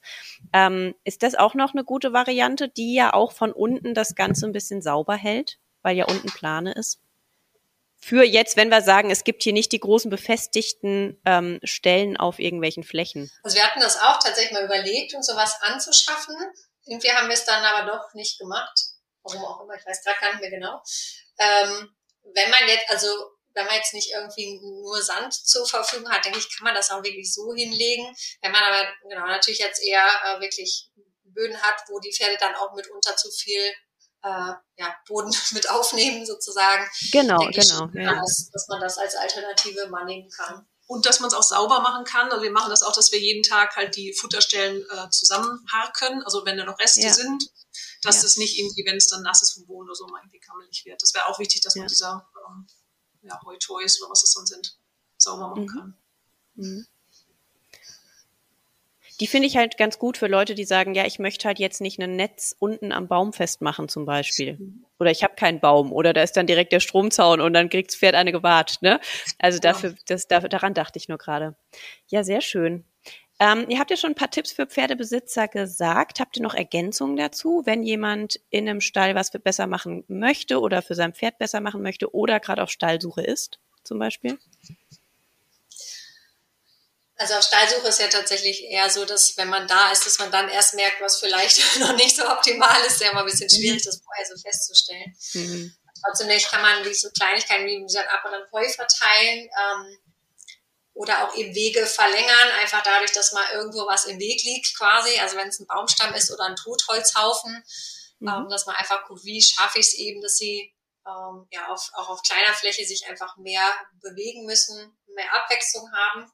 Ähm, ist das auch noch eine gute Variante, die ja auch von unten das Ganze ein bisschen sauber hält, weil ja unten Plane ist? Für jetzt, wenn wir sagen, es gibt hier nicht die großen befestigten ähm, Stellen auf irgendwelchen Flächen. Also wir hatten das auch tatsächlich mal überlegt, uns sowas anzuschaffen. Irgendwie haben wir es dann aber doch nicht gemacht. Warum auch immer, ich weiß gerade gar nicht mehr genau. Ähm, wenn man jetzt, also wenn man jetzt nicht irgendwie nur Sand zur Verfügung hat, denke ich, kann man das auch wirklich so hinlegen. Wenn man aber genau natürlich jetzt eher äh, wirklich Böden hat, wo die Pferde dann auch mitunter zu viel äh, ja, Boden mit aufnehmen sozusagen. Genau, genau. Ich, ja. dass, dass man das als Alternative mal nehmen kann. Und dass man es auch sauber machen kann. Also wir machen das auch, dass wir jeden Tag halt die Futterstellen äh, zusammenharken. Also wenn da noch Reste ja. sind, dass ja. das nicht irgendwie, wenn es dann nass ist vom Boden oder so, mal irgendwie kammelig wird. Das wäre auch wichtig, dass man dieser ähm, ja, Heu-Toys oder was es dann sind, sauber machen mhm. kann. Mhm. Die finde ich halt ganz gut für Leute, die sagen, ja, ich möchte halt jetzt nicht ein Netz unten am Baum festmachen zum Beispiel. Oder ich habe keinen Baum oder da ist dann direkt der Stromzaun und dann kriegt's Pferd eine gewahrt. Ne? Also dafür, das, dafür, daran dachte ich nur gerade. Ja, sehr schön. Ähm, ihr habt ja schon ein paar Tipps für Pferdebesitzer gesagt. Habt ihr noch Ergänzungen dazu, wenn jemand in einem Stall was besser machen möchte oder für sein Pferd besser machen möchte oder gerade auf Stallsuche ist, zum Beispiel? Also auf Stallsuche ist ja tatsächlich eher so, dass wenn man da ist, dass man dann erst merkt, was vielleicht noch nicht so optimal ist. Ist ja immer ein bisschen schwierig, mhm. das vorher so festzustellen. Mhm. Trotzdem kann man wie so Kleinigkeiten wie gesagt, ab und an Heu verteilen. Ähm, oder auch eben Wege verlängern, einfach dadurch, dass mal irgendwo was im Weg liegt quasi, also wenn es ein Baumstamm ist oder ein Totholzhaufen, mhm. ähm, dass man einfach guckt, wie schaffe ich es eben, dass sie ähm, ja auf, auch auf kleiner Fläche sich einfach mehr bewegen müssen, mehr Abwechslung haben.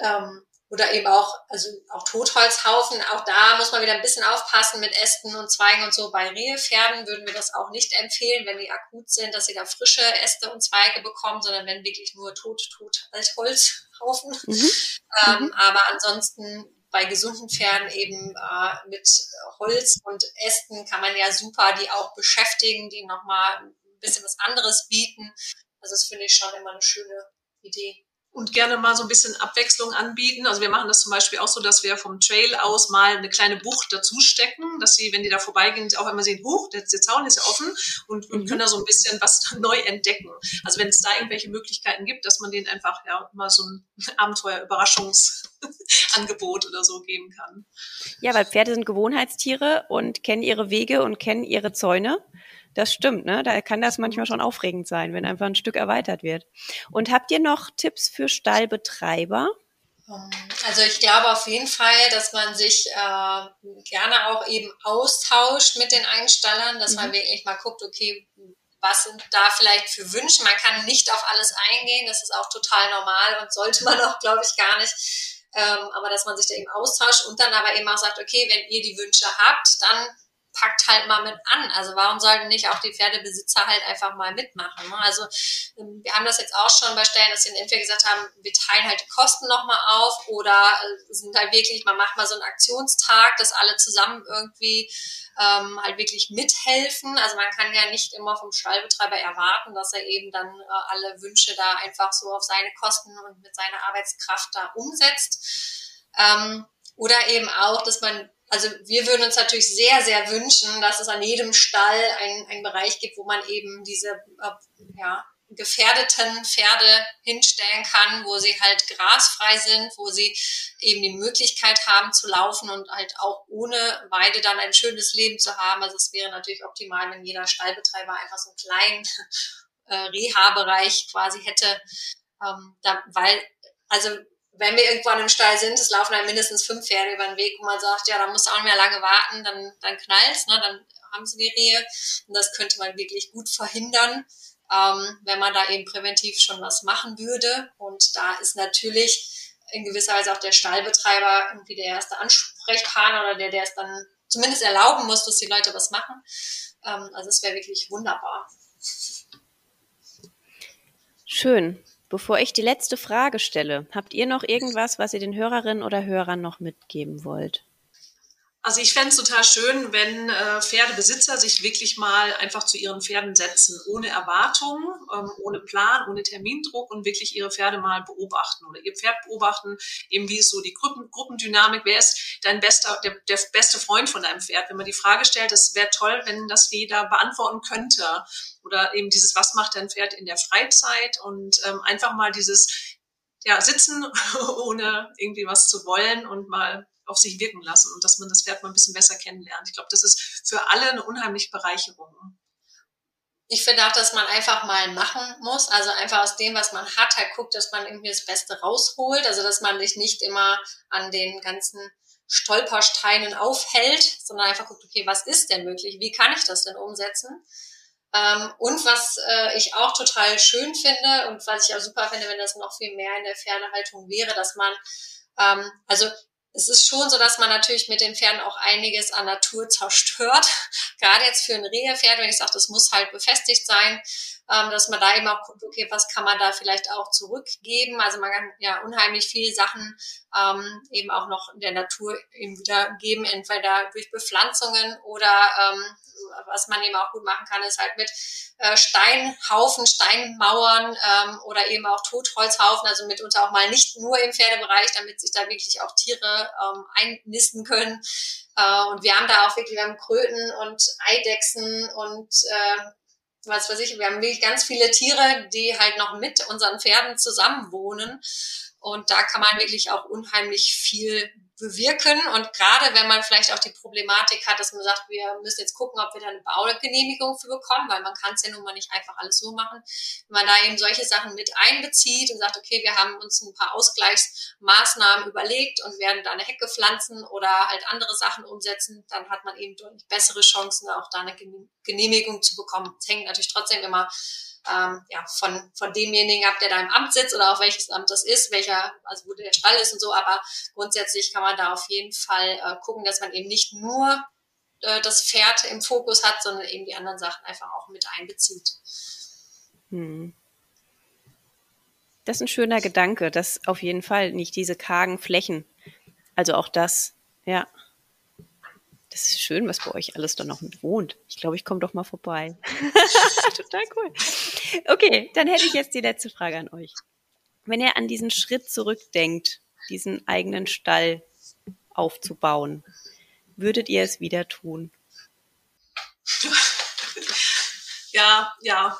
Ähm, oder eben auch, also auch Totholzhaufen, auch da muss man wieder ein bisschen aufpassen mit Ästen und Zweigen und so. Bei Rehepferden würden wir das auch nicht empfehlen, wenn die akut sind, dass sie da frische Äste und Zweige bekommen, sondern wenn wirklich nur tot, tot Altholzhaufen. Mhm. Ähm, mhm. Aber ansonsten bei gesunden Pferden eben äh, mit Holz und Ästen kann man ja super die auch beschäftigen, die nochmal ein bisschen was anderes bieten. Also das finde ich schon immer eine schöne Idee. Und gerne mal so ein bisschen Abwechslung anbieten. Also wir machen das zum Beispiel auch so, dass wir vom Trail aus mal eine kleine Bucht dazu stecken, dass sie, wenn die da vorbeigehen, auch immer sehen, hoch, der, der Zaun ist ja offen und, und mhm. können da so ein bisschen was neu entdecken. Also wenn es da irgendwelche Möglichkeiten gibt, dass man denen einfach ja mal so ein Abenteuer-Überraschungsangebot oder so geben kann. Ja, weil Pferde sind Gewohnheitstiere und kennen ihre Wege und kennen ihre Zäune. Das stimmt, ne? Da kann das manchmal schon aufregend sein, wenn einfach ein Stück erweitert wird. Und habt ihr noch Tipps für Stallbetreiber? Ähm, also ich glaube auf jeden Fall, dass man sich äh, gerne auch eben austauscht mit den Einstallern, dass mhm. man wirklich mal guckt, okay, was sind da vielleicht für Wünsche? Man kann nicht auf alles eingehen, das ist auch total normal und sollte man auch, glaube ich, gar nicht. Ähm, aber dass man sich da eben austauscht und dann aber eben auch sagt, okay, wenn ihr die Wünsche habt, dann packt halt mal mit an. Also warum sollten nicht auch die Pferdebesitzer halt einfach mal mitmachen? Ne? Also ähm, wir haben das jetzt auch schon bei Stellen, dass sie entweder gesagt haben, wir teilen halt die Kosten nochmal auf oder äh, sind halt wirklich, man macht mal so einen Aktionstag, dass alle zusammen irgendwie ähm, halt wirklich mithelfen. Also man kann ja nicht immer vom Stallbetreiber erwarten, dass er eben dann äh, alle Wünsche da einfach so auf seine Kosten und mit seiner Arbeitskraft da umsetzt. Ähm, oder eben auch, dass man also wir würden uns natürlich sehr, sehr wünschen, dass es an jedem Stall einen Bereich gibt, wo man eben diese äh, ja, gefährdeten Pferde hinstellen kann, wo sie halt grasfrei sind, wo sie eben die Möglichkeit haben zu laufen und halt auch ohne Weide dann ein schönes Leben zu haben. Also es wäre natürlich optimal, wenn jeder Stallbetreiber einfach so einen kleinen äh, Reha-Bereich quasi hätte, ähm, da, weil also wenn wir irgendwo an einem Stall sind, es laufen dann mindestens fünf Pferde über den Weg, wo man sagt, ja, da musst du auch nicht mehr lange warten, dann, dann knallt's, ne, dann haben sie die Rehe. Und das könnte man wirklich gut verhindern, ähm, wenn man da eben präventiv schon was machen würde. Und da ist natürlich in gewisser Weise auch der Stallbetreiber irgendwie der erste Ansprechpartner oder der, der es dann zumindest erlauben muss, dass die Leute was machen. Ähm, also es wäre wirklich wunderbar. Schön. Bevor ich die letzte Frage stelle, habt ihr noch irgendwas, was ihr den Hörerinnen oder Hörern noch mitgeben wollt? Also ich fände es total schön, wenn äh, Pferdebesitzer sich wirklich mal einfach zu ihren Pferden setzen, ohne Erwartung, ähm, ohne Plan, ohne Termindruck und wirklich ihre Pferde mal beobachten oder ihr Pferd beobachten, eben wie ist so die Gruppen, Gruppendynamik, wer ist dein bester, der, der beste Freund von deinem Pferd? Wenn man die Frage stellt, das wäre toll, wenn das jeder beantworten könnte. Oder eben dieses, was macht dein Pferd in der Freizeit und ähm, einfach mal dieses ja, sitzen, ohne irgendwie was zu wollen und mal auf sich wirken lassen und dass man das Pferd mal ein bisschen besser kennenlernt. Ich glaube, das ist für alle eine unheimliche Bereicherung. Ich finde auch, dass man einfach mal machen muss. Also einfach aus dem, was man hat, halt guckt, dass man irgendwie das Beste rausholt. Also dass man sich nicht immer an den ganzen Stolpersteinen aufhält, sondern einfach guckt, okay, was ist denn möglich? Wie kann ich das denn umsetzen? Ähm, und was äh, ich auch total schön finde und was ich auch super finde, wenn das noch viel mehr in der Pferdehaltung wäre, dass man, ähm, also es ist schon so, dass man natürlich mit den Pferden auch einiges an Natur zerstört. Gerade jetzt für ein Rehepferd, wenn ich sage, das muss halt befestigt sein, ähm, dass man da eben auch guckt, okay, was kann man da vielleicht auch zurückgeben. Also man kann ja unheimlich viele Sachen ähm, eben auch noch der Natur eben wieder geben, entweder durch Bepflanzungen oder ähm, was man eben auch gut machen kann, ist halt mit äh, Steinhaufen, Steinmauern ähm, oder eben auch Totholzhaufen, also mitunter auch mal nicht nur im Pferdebereich, damit sich da wirklich auch Tiere ähm, einnisten können. Äh, und wir haben da auch wirklich, wir haben Kröten und Eidechsen und äh, was weiß ich, wir haben wirklich ganz viele Tiere, die halt noch mit unseren Pferden zusammenwohnen. Und da kann man wirklich auch unheimlich viel bewirken. Und gerade wenn man vielleicht auch die Problematik hat, dass man sagt, wir müssen jetzt gucken, ob wir da eine Baugenehmigung für bekommen, weil man kann es ja nun mal nicht einfach alles so machen. Wenn man da eben solche Sachen mit einbezieht und sagt, okay, wir haben uns ein paar Ausgleichsmaßnahmen überlegt und werden da eine Hecke pflanzen oder halt andere Sachen umsetzen, dann hat man eben deutlich bessere Chancen, auch da eine Genehmigung zu bekommen. Es hängt natürlich trotzdem immer ähm, ja, von, von demjenigen ab, der da im Amt sitzt oder auch welches Amt das ist, welcher, also wo der Stall ist und so, aber grundsätzlich kann man da auf jeden Fall äh, gucken, dass man eben nicht nur äh, das Pferd im Fokus hat, sondern eben die anderen Sachen einfach auch mit einbezieht. Hm. Das ist ein schöner Gedanke, dass auf jeden Fall nicht diese kargen Flächen, also auch das, ja. Das ist schön, was bei euch alles da noch mit wohnt. Ich glaube, ich komme doch mal vorbei. Total cool. Okay, dann hätte ich jetzt die letzte Frage an euch. Wenn ihr an diesen Schritt zurückdenkt, diesen eigenen Stall aufzubauen, würdet ihr es wieder tun? Ja, ja.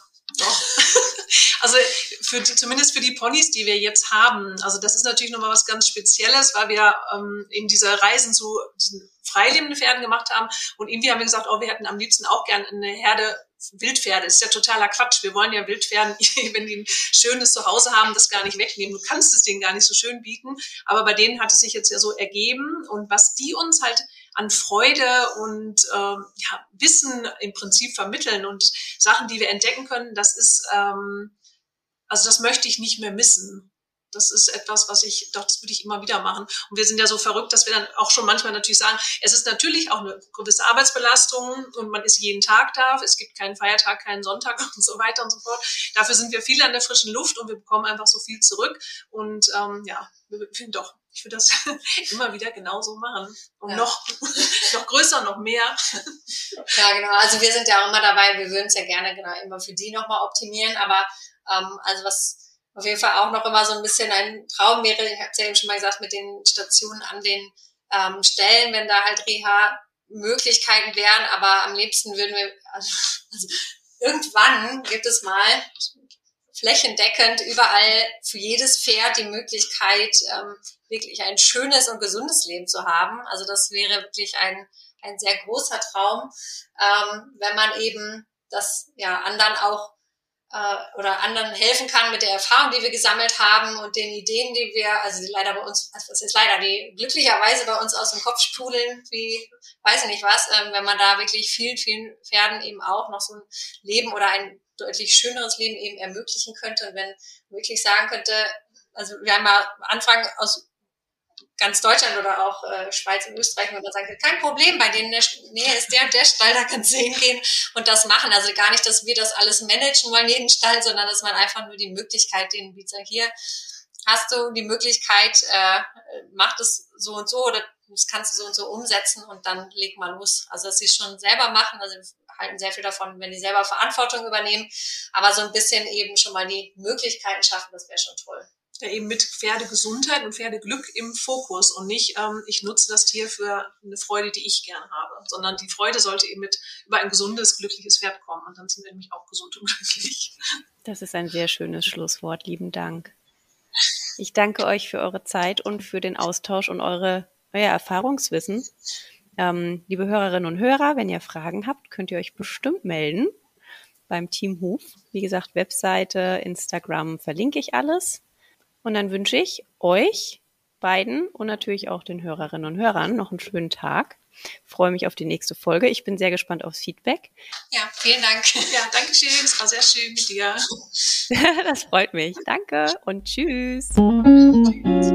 Also für die, zumindest für die Ponys, die wir jetzt haben. Also das ist natürlich nochmal was ganz Spezielles, weil wir ähm, eben diese Reisen zu diesen freilebenden Pferden gemacht haben. Und irgendwie haben wir gesagt, oh, wir hätten am liebsten auch gern eine Herde Wildpferde. Das ist ja totaler Quatsch. Wir wollen ja Wildpferden, wenn die ein schönes Zuhause haben, das gar nicht wegnehmen. Du kannst es denen gar nicht so schön bieten. Aber bei denen hat es sich jetzt ja so ergeben. Und was die uns halt an Freude und ähm, ja, Wissen im Prinzip vermitteln und Sachen, die wir entdecken können, das ist, ähm, also das möchte ich nicht mehr missen. Das ist etwas, was ich, doch, das würde ich immer wieder machen. Und wir sind ja so verrückt, dass wir dann auch schon manchmal natürlich sagen, es ist natürlich auch eine gewisse Arbeitsbelastung und man ist jeden Tag da. Es gibt keinen Feiertag, keinen Sonntag und so weiter und so fort. Dafür sind wir viel an der frischen Luft und wir bekommen einfach so viel zurück. Und ähm, ja, wir finden doch, ich würde das immer wieder genauso machen. Und ja. noch, noch größer, noch mehr. Ja, genau. Also wir sind ja auch immer dabei, wir würden es ja gerne genau immer für die nochmal optimieren. Aber ähm, also was auf jeden Fall auch noch immer so ein bisschen ein Traum wäre, ich habe es ja eben schon mal gesagt, mit den Stationen an den ähm, Stellen, wenn da halt Reha-Möglichkeiten wären, aber am liebsten würden wir, also, also irgendwann gibt es mal flächendeckend überall für jedes Pferd die Möglichkeit, ähm, wirklich ein schönes und gesundes Leben zu haben. Also das wäre wirklich ein, ein sehr großer Traum, ähm, wenn man eben das ja anderen auch äh, oder anderen helfen kann mit der Erfahrung, die wir gesammelt haben und den Ideen, die wir, also die leider bei uns, also das ist leider, die glücklicherweise bei uns aus dem Kopf spulen, wie weiß ich nicht was, ähm, wenn man da wirklich vielen, vielen Pferden eben auch noch so ein Leben oder ein deutlich schöneres Leben eben ermöglichen könnte. Und wenn wirklich sagen könnte, also wir haben ja Anfragen aus ganz Deutschland oder auch äh, Schweiz und Österreich, wo man sagt, kein Problem, bei denen der Nähe ist der und der Stall, da kannst du hingehen und das machen. Also gar nicht, dass wir das alles managen wollen, jeden Stall, sondern dass man einfach nur die Möglichkeit denen bietet, hier hast du die Möglichkeit, äh, mach das so und so oder das kannst du so und so umsetzen und dann leg mal los. Also dass sie schon selber machen, also halten sehr viel davon, wenn die selber Verantwortung übernehmen, aber so ein bisschen eben schon mal die Möglichkeiten schaffen, das wäre schon toll eben mit Pferdegesundheit und Pferdeglück im Fokus und nicht, ähm, ich nutze das Tier für eine Freude, die ich gerne habe, sondern die Freude sollte eben mit über ein gesundes, glückliches Pferd kommen und dann sind wir nämlich auch gesund und glücklich. Das ist ein sehr schönes Schlusswort. Lieben Dank. Ich danke euch für eure Zeit und für den Austausch und eure, euer Erfahrungswissen. Ähm, liebe Hörerinnen und Hörer, wenn ihr Fragen habt, könnt ihr euch bestimmt melden beim Team Huf. Wie gesagt, Webseite, Instagram verlinke ich alles. Und dann wünsche ich euch beiden und natürlich auch den Hörerinnen und Hörern noch einen schönen Tag. Ich freue mich auf die nächste Folge. Ich bin sehr gespannt aufs Feedback. Ja, vielen Dank. Ja, danke schön. Es war sehr schön mit dir. das freut mich. Danke und tschüss. tschüss.